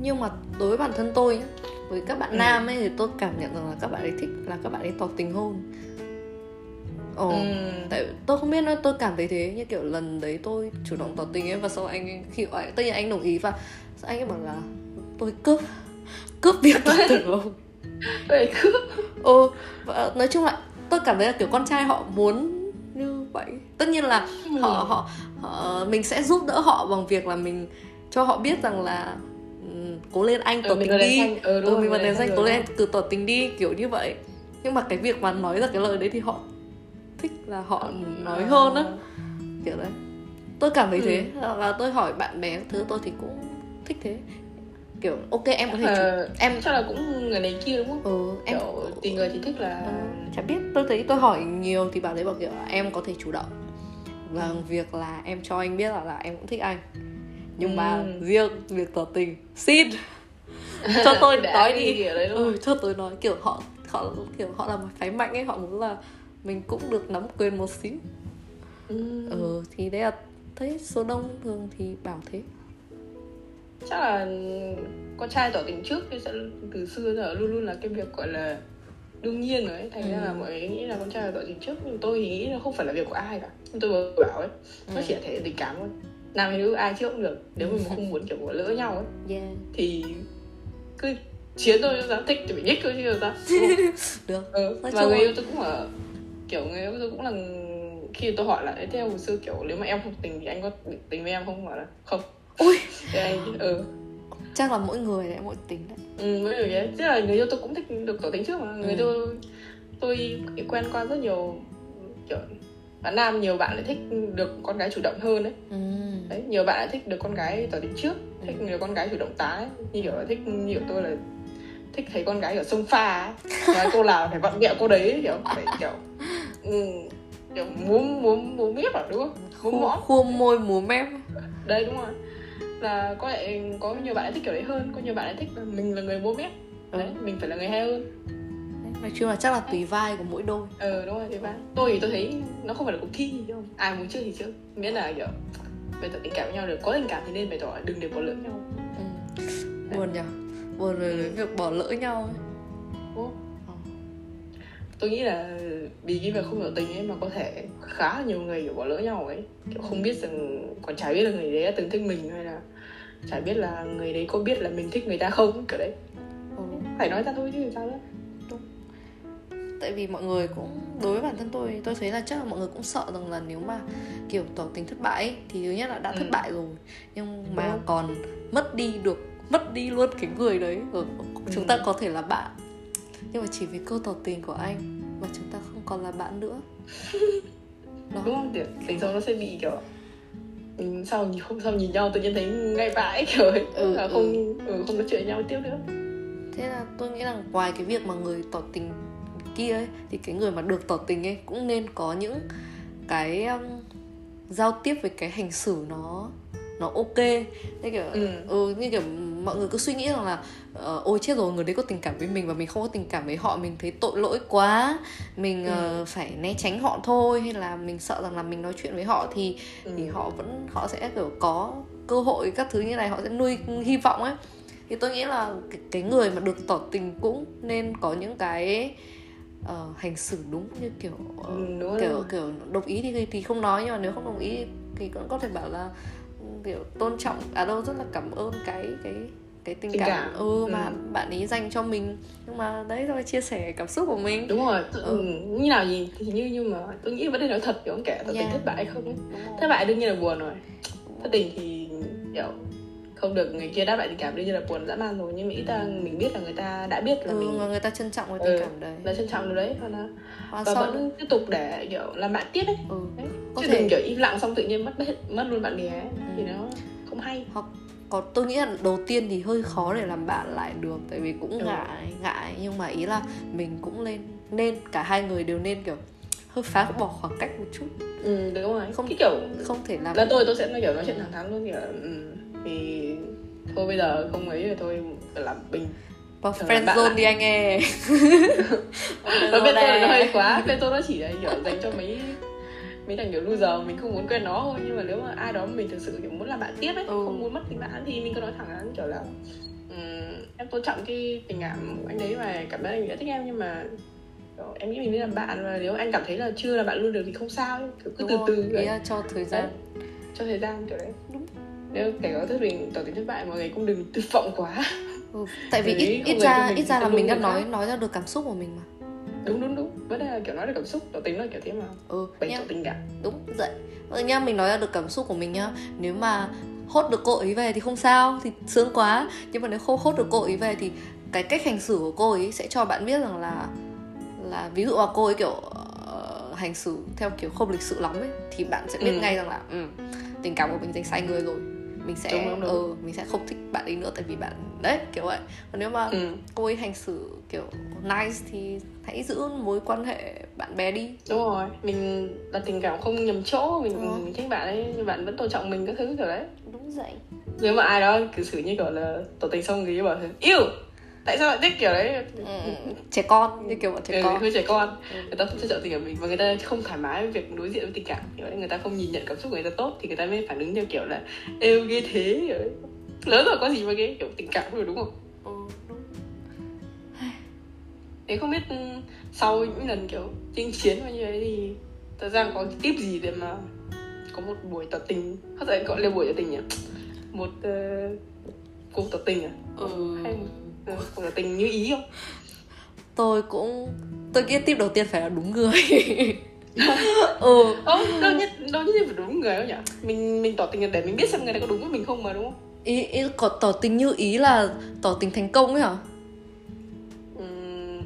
nhưng mà đối với bản thân tôi với các bạn ừ. nam ấy thì tôi cảm nhận rằng là các bạn ấy thích là các bạn ấy tỏ tình hơn Ồ, ừ. tại tôi không biết nữa tôi cảm thấy thế như kiểu lần đấy tôi chủ động tỏ tình ấy và sau anh khi anh tất nhiên anh đồng ý và anh ấy bảo là tôi cướp cướp việc tỏ tình không vậy cướp ừ và nói chung là tôi cảm thấy là kiểu con trai họ muốn như vậy tất nhiên là ừ. họ, họ họ mình sẽ giúp đỡ họ bằng việc là mình cho họ biết rằng là cố lên anh tỏ ừ, tình đi. ừ, ừ mình bật đèn xanh cố lên anh. từ tỏ tình đi kiểu như vậy. Nhưng mà cái việc mà nói ra cái lời đấy thì họ thích là họ nói hơn á. Kiểu đấy. Tôi cảm thấy ừ. thế và tôi hỏi bạn bè thứ tôi thì cũng thích thế. Kiểu ok em có thể ờ, em chắc là cũng người này kia đúng không? Ừ em kiểu tình người thì thích là ừ, chả biết. Tôi thấy tôi hỏi nhiều thì bảo đấy bảo kiểu là em có thể chủ động. Và ừ. việc là em cho anh biết là là em cũng thích anh nhưng ừ. mà riêng việc tỏ tình xin. Cho tôi nói đi ừ, cho tôi nói. Kiểu họ họ kiểu họ là một phái mạnh ấy họ muốn là mình cũng được nắm quyền một xíu. Ừ. ừ thì đấy là thấy số đông thường thì bảo thế. Chắc là con trai tỏ tình trước thì sẽ từ xưa giờ luôn luôn là cái việc gọi là đương nhiên rồi ấy. Thành ừ. ra là mọi người nghĩ là con trai tỏ tình trước nhưng tôi thì nghĩ là không phải là việc của ai cả. Tôi bảo ấy nó ừ. chỉ là thể tình cảm thôi nam nữ ai trước cũng được. Nếu mình không muốn kiểu lỡ nhau ấy. Yeah. thì cứ chiến thôi ra thích thì phải nhích thôi chứ sao được. Ừ. và người yêu tôi cũng là kiểu người yêu tôi cũng là khi tôi hỏi là theo hồi xưa kiểu nếu mà em không tình thì anh có tình với em không? Bảo là không. Ui. Anh ừ. Chắc là mỗi người lại mỗi tính đấy. Ừ mỗi người đấy. Tức là người yêu tôi cũng thích được tỏ tính trước mà. Người ừ. tôi tôi quen qua rất nhiều kiểu bạn nam nhiều bạn lại thích được con gái chủ động hơn đấy ừ. đấy nhiều bạn lại thích được con gái tỏ tình trước thích ừ. nhiều con gái chủ động tái như kiểu là thích như kiểu tôi là thích thấy con gái ở sông pha nói cô nào phải vặn mẹo cô đấy kiểu phải kiểu ừ, kiểu muốn muốn muốn mép à đúng không? Muốn mõ khua môi múa mép. Đây đúng rồi. Là có lại có nhiều bạn lại thích kiểu đấy hơn. Có nhiều bạn lại thích là mình là người múa mép. Đấy ừ. mình phải là người hay hơn nói chung là chắc là tùy vai của mỗi đôi ừ đúng rồi tùy vai tôi thì tôi thấy nó không phải là cuộc thi gì đâu ai muốn chơi thì chơi miễn là kiểu bày tỏ tình cảm với nhau được có tình cảm thì nên bày tỏ đừng để bỏ lỡ nhau ừ. buồn nhỉ buồn về ừ. việc bỏ lỡ nhau ấy. Ủa? Ờ. tôi nghĩ là vì cái việc không tỏ tình ấy mà có thể khá là nhiều người kiểu bỏ lỡ nhau ấy kiểu không biết rằng còn chả biết là người đấy đã từng thích mình hay là chả biết là người đấy có biết là mình thích người ta không kiểu đấy ừ. phải nói ra thôi chứ sao nữa tại vì mọi người cũng đối với bản thân tôi tôi thấy là chắc là mọi người cũng sợ rằng là nếu mà kiểu tỏ tình thất bại ấy, thì thứ nhất là đã thất ừ. bại rồi nhưng mà ừ. còn mất đi được mất đi luôn cái người đấy ừ. chúng ta có thể là bạn nhưng mà chỉ vì câu tỏ tình của anh mà chúng ta không còn là bạn nữa Đó. đúng không tình xấu nó sẽ bị kiểu ừ, sau nhìn không sau nhìn nhau tự nhiên thấy ngay vãi kiểu ấy ừ, là không ừ. Ừ, không nói chuyện nhau tiếp nữa thế là tôi nghĩ là ngoài cái việc mà người tỏ tình kia ấy thì cái người mà được tỏ tình ấy cũng nên có những cái um, giao tiếp với cái hành xử nó nó ok như kiểu Ừ. ừ. như kiểu mọi người cứ suy nghĩ rằng là ờ, ôi chết rồi người đấy có tình cảm với mình và mình không có tình cảm với họ mình thấy tội lỗi quá mình Ừ. ờ, phải né tránh họ thôi hay là mình sợ rằng là mình nói chuyện với họ thì Ừ. thì họ vẫn họ sẽ kiểu có cơ hội các thứ như này họ sẽ nuôi hy vọng ấy thì tôi nghĩ là cái, cái người mà được tỏ tình cũng nên có những cái ờ, hành xử đúng như kiểu rồi. kiểu kiểu đồng ý thì thì không nói nhưng mà nếu không đồng ý thì cũng có thể bảo là ừ, kiểu tôn trọng à đâu rất là cảm ơn cái cái cái tình, Tình cảm, cảm. ừ mà Ừ. bạn ấy dành cho mình nhưng mà đấy rồi chia sẻ cảm xúc của mình đúng rồi Ừ. ừ. như nào gì thì như nhưng mà tôi nghĩ vấn đề nói thật kiểu tỏ tình Yeah. thất bại không thất bại đương nhiên là buồn rồi thất tình thì kiểu không được người kia đáp lại tình cảm đương nhiên là buồn dã man rồi nhưng mà ít ta mình biết là người ta đã biết là ừ, mình người ta trân trọng cái Ừ, tình cảm đấy là trân trọng điều đấy và là và và vẫn tiếp tục để kiểu làm bạn tiếp ấy ừ. đấy. Có chứ thể- đừng kiểu im lặng xong tự nhiên mất hết mất luôn bạn bè ấy. thì Ừ. nó không hay hoặc có tôi nghĩ là đầu tiên thì hơi khó để làm bạn lại được tại vì cũng Ừ. ngại ngại nhưng mà ý là mình cũng lên nên cả hai người đều nên kiểu hơi phá bỏ khoảng cách một chút ừ đúng rồi không cái kiểu không thể làm là tôi tôi sẽ nói kiểu nói chuyện thẳng thắn luôn kiểu ừ, thì thôi bây giờ không ấy rồi thôi làm bình. Thường friend là zone đi anh nghe nó bên tôi là nó hơi quá. Bên tôi nó chỉ là kiểu dành cho mấy mấy thằng kiểu loser mình không muốn quen nó thôi. Nhưng mà nếu mà ai đó mình thực sự kiểu muốn làm bạn tiếp ấy Ừ. không muốn mất tình bạn thì mình cứ nói thẳng thắn kiểu là "Ừm, em tôn trọng cái tình cảm của anh đấy và cảm ơn anh đã thích em. Nhưng mà kiểu, em nghĩ mình nên làm bạn và nếu anh cảm thấy là chưa là bạn luôn được thì không sao ấy. kiểu cứ Đúng từ rồi, từ ý là cho thời gian. Cho thời gian kiểu đấy. Nếu kể có thất mình tỏ tình thất bại mọi người cũng đừng tuyệt vọng quá. Ừ. tại vì Đấy, ít ít ra ít ra là mình đã nói nói ra được cảm xúc của mình mà. Đúng đúng đúng. Đề là kiểu nói được cảm xúc tỏ tình là kiểu thế mà. Ừ bày tỏ tình cảm. Đúng vậy ừ, nhá mình nói ra được cảm xúc của mình nhá. Nếu mà hốt được cô ấy về thì không sao thì sướng quá. Nhưng mà nếu không hốt được cô ấy về thì cái cách hành xử của cô ấy sẽ cho bạn biết rằng là là ví dụ là cô ấy kiểu ờ, hành xử theo kiểu không lịch sự lắm ấy thì bạn sẽ biết Ừ. ngay rằng là ừ, tình cảm của mình dành sai người rồi mình sẽ Đúng, đúng, đúng. ừ, mình sẽ không thích bạn ấy nữa tại vì bạn đấy kiểu vậy còn nếu mà ừ. cô ấy hành xử kiểu nice thì hãy giữ mối quan hệ bạn bè đi đúng rồi mình đặt tình cảm không nhầm chỗ mình, Ừ. mình thích bạn ấy nhưng bạn vẫn tôn trọng mình các thứ kiểu đấy đúng vậy nếu mà ai đó cử xử như kiểu là tỏ tình xong ấy bảo yêu tại sao lại thích kiểu đấy? Ừ, trẻ con như kiểu bọn trẻ ừ, con. hơi trẻ con. Ừ. người ta không trân trọng tình cảm mình và người ta không thoải mái với việc đối diện với tình cảm. Kiểu đấy người ta không nhìn nhận cảm xúc của người ta tốt thì người ta mới phản ứng theo kiểu là yêu ghê thế. Kiểu đấy. lớn rồi có gì mà ghê kiểu tình cảm rồi đúng không? Ừ. Thế không biết ừ, sau những lần kiểu chinh chiến và như thế thì thật ra có tip gì để mà có một buổi tỏ tình? Hoặc là gọi là buổi tỏ tình nhỉ? Một uh, cuộc tỏ tình à? Ừ. tỏ tình như ý không? Tôi cũng tôi nghĩ tip đầu tiên phải là đúng người. Ừ. Không đâu nhất đâu nhất phải đúng người đâu nhỉ? Mình mình tỏ tình là để mình biết xem người này có đúng với mình không mà đúng không? Ý, ý có tỏ tình như ý là tỏ tình thành công ấy hả?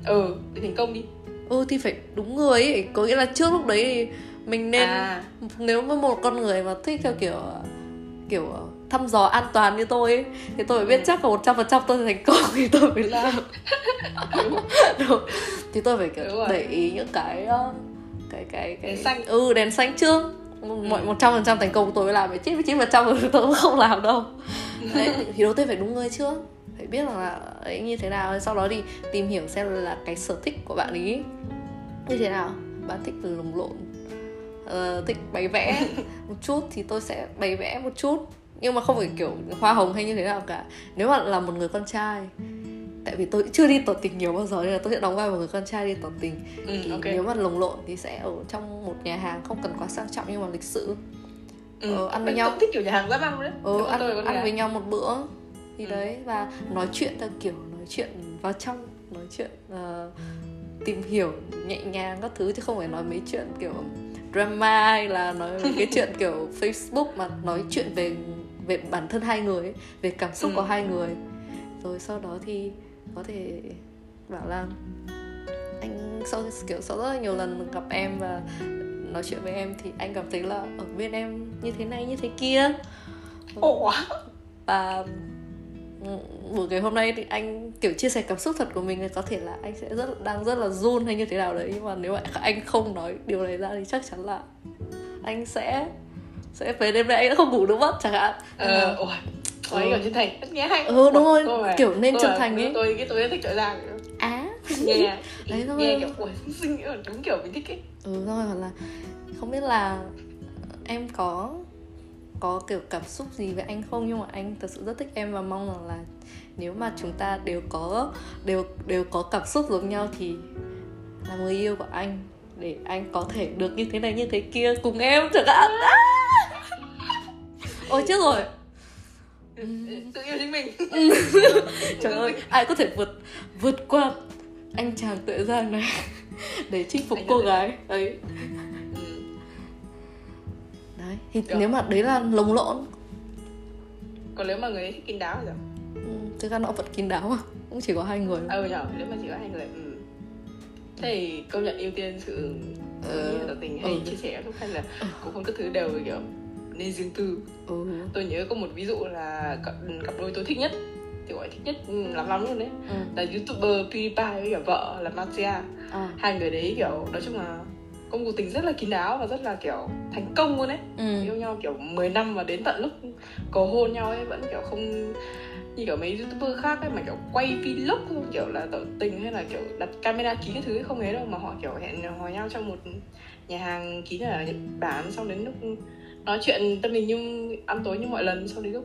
Ừ để thành công đi. Ừ thì phải đúng người ấy. Có nghĩa là trước lúc đấy thì mình nên à. nếu mà một con người mà thích theo kiểu kiểu thăm dò an toàn như tôi ấy, thì tôi phải biết chắc là một trăm phần trăm tôi thành công thì tôi mới làm. Đúng. thì tôi phải kiểu để ý những cái ờ, cái cái cái Đèn xanh. ừ đèn xanh trước. Mọi một trăm phần trăm thành công của tôi mới làm chín mươi chín phần trăm tôi cũng không làm đâu. Đấy, thì đầu tiên phải đúng người trước. Phải biết rằng là ấy như thế nào sau đó thì tìm hiểu xem là cái sở thích của bạn ấy như thế nào. Bạn thích lồng lộn ờ, thích bày vẽ một chút thì tôi sẽ bày vẽ một chút nhưng mà không phải kiểu hoa hồng hay như thế nào cả nếu mà là một người con trai tại vì tôi chưa đi tỏ tình nhiều bao giờ nên là tôi sẽ đóng vai một người con trai đi tỏ tình ừ, thì ok nếu mà lồng lộn thì sẽ ở trong một nhà hàng không cần quá sang trọng nhưng mà lịch sự ừ. ờ, ăn với nhau. thích kiểu nhà hàng giáp ăn đấy ừ, ăn, ăn với nhau một bữa thì Ừ. đấy và nói chuyện theo kiểu nói chuyện vào trong nói chuyện ờ, tìm hiểu nhẹ nhàng các thứ chứ không phải nói mấy chuyện kiểu drama hay là nói mấy cái chuyện kiểu Facebook mà nói chuyện về về bản thân hai người ấy, về cảm xúc Ừ. của hai người. Rồi sau đó thì có thể bảo là anh sau kiểu sau rất là nhiều lần gặp em và nói chuyện với em thì anh cảm thấy là ở bên em như thế này như thế kia. Ồ, và ừ, buổi ngày hôm nay thì anh kiểu chia sẻ cảm xúc thật của mình thì có thể là anh sẽ rất đang rất là run hay như thế nào đấy. Nhưng mà nếu mà anh không nói điều này ra thì chắc chắn là anh sẽ sẽ về đêm nay anh đã không ngủ được mất chẳng hạn? Ờ ôi Ôi, Ừ. kiểu chân thành tất nghe hay. Ừ, đúng rồi, kiểu nên chân thành ấy. tôi cái tôi thích trở ra á? Nghe Đấy, thôi. nghe kiểu ui xinh đúng kiểu mình thích ấy. Ừ thôi hoặc là không biết là em có có kiểu cảm xúc gì với anh không? Nhưng mà anh thật sự rất thích em và mong rằng là nếu mà chúng ta đều có đều đều có cảm xúc giống nhau thì là người yêu của anh để anh có thể được như thế này như thế kia cùng em chẳng hạn À! ôi chết rồi. Tự yêu chính mình. Trời ơi ai có thể vượt vượt qua anh chàng tuệ giang này để chinh phục Anh cô gái? ấy. Ừ. đấy thì Kiểu- nếu mà đấy là lồng lộn. Còn nếu mà người ấy thích kín đáo thì sao? Ừ, thực ra nó vẫn kín đáo mà cũng chỉ có hai người ờ nhở nếu mà chỉ có hai người ừ. Thì công nhận ưu tiên sự Ờ, uh, tỏ tình hay ừ. chia sẻ lúc hay là cũng không các thứ đều kiểu nên riêng tư ừ. tôi nhớ có một ví dụ là cặp, cặp đôi tôi thích nhất thì gọi thích nhất ừ, lắm lắm luôn đấy ừ. là youtuber PewDiePie với cả vợ là Matia À. hai người đấy kiểu nói chung là có một cuộc tình rất là kín đáo và rất là kiểu thành công luôn đấy Ừ. yêu nhau kiểu 10 năm và đến tận lúc cầu hôn nhau ấy vẫn kiểu không như kiểu mấy youtuber khác ấy mà kiểu quay vlog không? Kiểu là tỏ tình hay là kiểu đặt camera kín cái thứ ấy không hề đâu mà họ kiểu hẹn hò nhau trong một nhà hàng kín ở Nhật Bản xong đến lúc nói chuyện tâm tình nhưng ăn tối như mọi lần xong đến lúc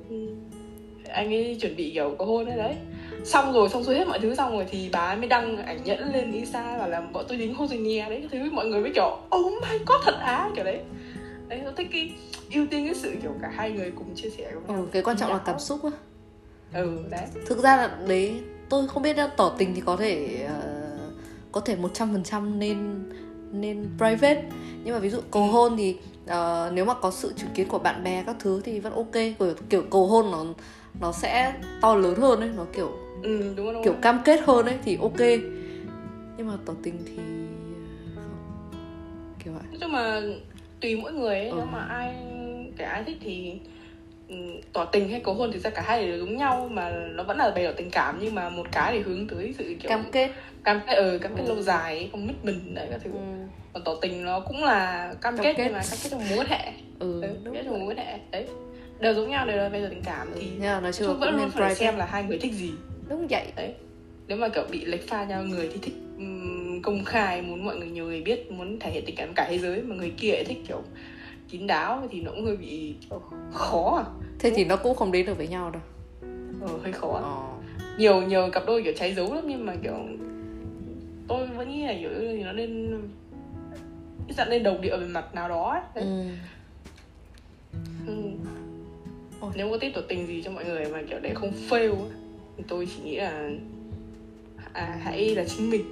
anh ấy chuẩn bị kiểu có hôn đấy đấy. Xong rồi xong xuôi hết mọi thứ xong rồi thì bà ấy mới đăng ảnh nhẫn lên Insta và làm bọn tôi đính hôn rồi nhè đấy cái thứ. Mọi người mới kiểu oh my god thật á? Kiểu đấy. Đấy tôi thích cái ưu tiên cái sự kiểu cả hai người cùng chia sẻ. Với ừ, cái quan trọng là cảm xúc á ừ đấy. Thực ra là đấy tôi không biết là tỏ tình thì có thể ờ, có thể một trăm phần trăm nên nên private. Nhưng mà ví dụ cầu hôn thì ờ, nếu mà có sự chứng kiến của bạn bè các thứ thì vẫn ok. Kiểu, kiểu cầu hôn nó nó sẽ to lớn hơn ấy nó kiểu ừ đúng rồi đúng kiểu rồi. cam kết hơn ấy thì ok. Nhưng mà tỏ tình thì không kiểu vậy. Nói chung là tùy mỗi người ấy Ừ. nếu mà ai cái ai thích thì ừ, tỏ tình hay cầu hôn thì ra cả hai đều giống nhau mà nó vẫn là bày tỏ tình cảm nhưng mà một cái thì hướng tới sự kiểu cam kết. cam kết ừ, cam kết Ừ. lâu dài không mít mình đấy các thứ. Ừ, còn tỏ tình nó cũng là cam, Cam kết, kết. nhưng mà cam kết trong mối quan hệ. Ừ ừ, đúng kết trong mối quan hệ đấy. Đều giống nhau đều là bày tỏ tình cảm thì nhưng mà nói chung vẫn luôn nên phải xem là hai người thích gì. Đúng vậy. Nếu mà kiểu bị lệch pha nhau người thì thích ừm, công khai muốn mọi người nhiều người biết muốn thể hiện tình cảm cả thế giới mà người kia lại thích kiểu kín đáo thì nó cũng hơi bị khó à thế thì nó cũng không đến được với nhau đâu ờ, hơi khó ờ. nhiều nhiều cặp đôi kiểu cháy dấu lắm nhưng mà kiểu tôi vẫn nghĩ là kiểu thì nó nên dặn lên đồng địa về mặt nào đó ấy. Đấy. ừ. Ừ. Ôi. nếu có tiếp tỏ tình gì cho mọi người mà kiểu để không fail thì tôi chỉ nghĩ là à, hãy là chính mình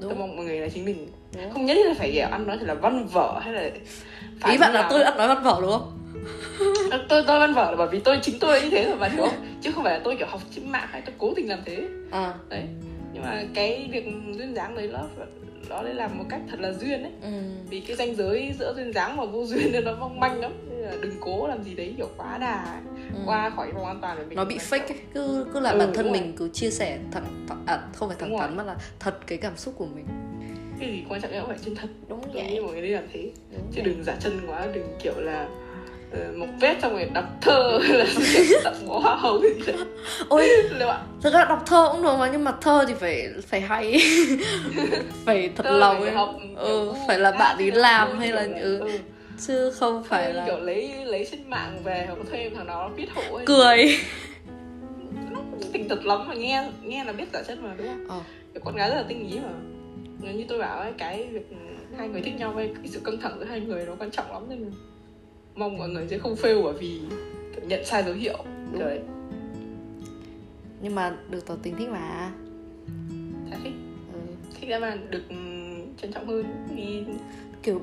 tôi đúng, mong mọi người là chính mình đúng. không nhất thiết là phải kiểu ăn nói thật là văn vở hay là phải ý bạn là nào. tôi ăn nói văn vở đúng không tôi tôi văn vở là bởi vì tôi chính tôi như thế rồi bạn hiểu không chứ không phải là tôi kiểu học trên mạng hay tôi cố tình làm thế à đấy nhưng mà cái việc duyên dáng đấy nó nó đấy làm một cách thật là duyên đấy ừ. vì cái ranh giới giữa duyên dáng và vô duyên nó mong manh lắm Nên là đừng cố làm gì đấy kiểu quá đà Ừ. qua khỏi vòng an toàn của mình nó bị fake ấy. cứ cứ là Ừ, bản thân rồi. mình cứ chia sẻ thẳng, thẳng à, không phải thẳng Đúng rồi. thắn mà là thật cái cảm xúc của mình cái gì quan trọng nhất là phải chân thật đúng tôi vậy mọi người nên làm thế đúng chứ vậy. đừng giả chân quá đừng kiểu là một vết xong rồi đọc thơ là đọc bó hoa hồng. Ôi thực ra đọc thơ cũng được mà nhưng mà thơ thì phải phải hay. Phải thật Thơ lòng phải ấy. học, ừ, phải là bạn ấy làm hay là ừ, ừ. chứ không phải là kiểu lấy lấy trên mạng về hoặc thuê thằng đó nó viết hộ ấy. Cười. Nó tình thật lắm mà nghe nghe là biết giả chất mà đúng không? Ờ. Con gái rất là tinh ý mà. Như tôi bảo ấy cái việc hai người thích nhau với cái sự căng thẳng giữa hai người nó quan trọng lắm nên mong mọi người sẽ không fail bởi vì nhận sai dấu hiệu. Đúng. đấy nhưng mà được tỏ tình thích mà. Chả thích. Ừ. thích ra mà được ừm, trân trọng hơn. Vì kiểu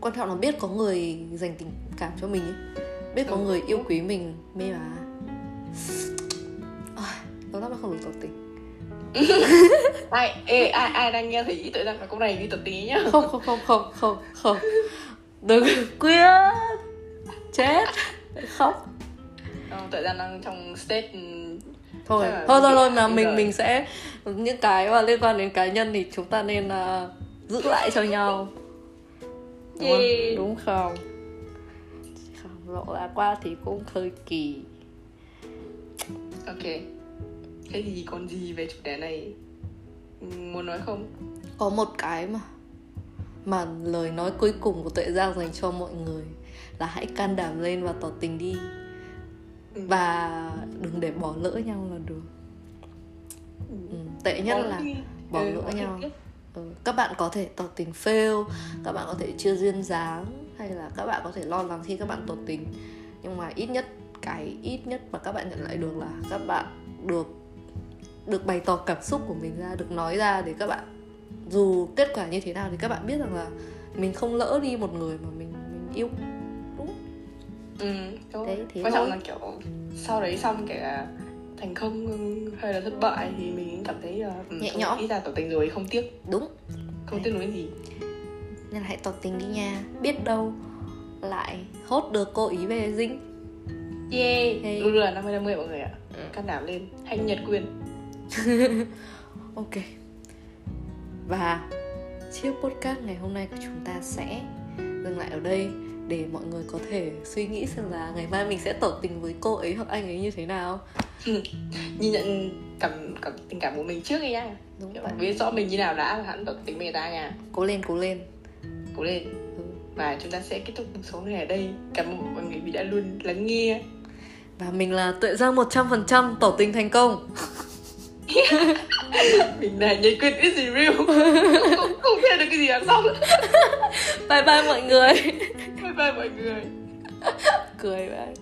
quan trọng là biết có người dành tình cảm cho mình ấy. Biết có Ừ. người yêu quý mình mê mà. Nó lắm là không được tỏ tình. Ai ê, ai ai đang nghe thấy tự rằng là câu này đi tập tí nhá. Không không không không không. Không đừng quyết chết. Khóc. Ờ, rằng đang trong state ừm, thôi là thôi thôi thôi là đi mình rồi. mình sẽ những cái mà liên quan đến cá nhân thì chúng ta nên uh, giữ lại cho nhau. Đúng không, đúng không? Không, lộ ra qua thì cũng hơi kỳ. Ok. Thế thì còn gì về chủ đề này muốn nói không? Có một cái mà mà lời nói cuối cùng của tuệ giang dành cho mọi người là hãy can đảm lên và tỏ tình đi. Ừ. và đừng để bỏ lỡ nhau là được. Ừ, tệ nhất là bỏ Ừ, lỡ nhau. ừ, các bạn có thể tỏ tình fail các bạn có thể chưa duyên dáng hay là các bạn có thể lo lắng khi các bạn tỏ tình. Nhưng mà ít nhất cái ít nhất mà các bạn nhận lại được là các bạn được được bày tỏ cảm xúc của mình ra được nói ra để các bạn dù kết quả như thế nào thì các bạn biết rằng là mình không lỡ đi một người mà mình mình yêu ừ, đúng. Đấy, thế quan trọng là kiểu sau đấy xong kể cả thành công hay là thất bại thì mình cảm thấy uh, Nhẹ nhõm. ít ra tỏ tình rồi không tiếc. Đúng. Không tiếc nuối gì. Nên là hãy tỏ tình đi nha. Biết đâu lại hốt được cô ý về dinh. Yeah Hey. luôn là 50 50 mọi người ạ. Ừ. can đảm lên. Hạnh nhật quyền. Ok. Và chiếc podcast ngày hôm nay của chúng ta sẽ dừng lại ở đây để mọi người có thể suy nghĩ xem là ngày mai mình sẽ tỏ tình với cô ấy hoặc anh ấy như thế nào. Nhìn nhận cảm, cảm tình cảm của mình trước đi nha đúng Kiểu biết rõ mình như nào đã hẳn tỏ tình với người ta nha. Cố lên cố lên. Cố lên. Ừ. và chúng ta sẽ kết thúc số này ở đây. Cảm ơn mọi người vì đã luôn lắng nghe. Và mình là tuệ giang 100% tỏ tình thành công mình này nhảy quyền cái gì real. Không, không thể được cái gì đằng sau bye bye mọi người. Bye bye mọi người. Cười vậy.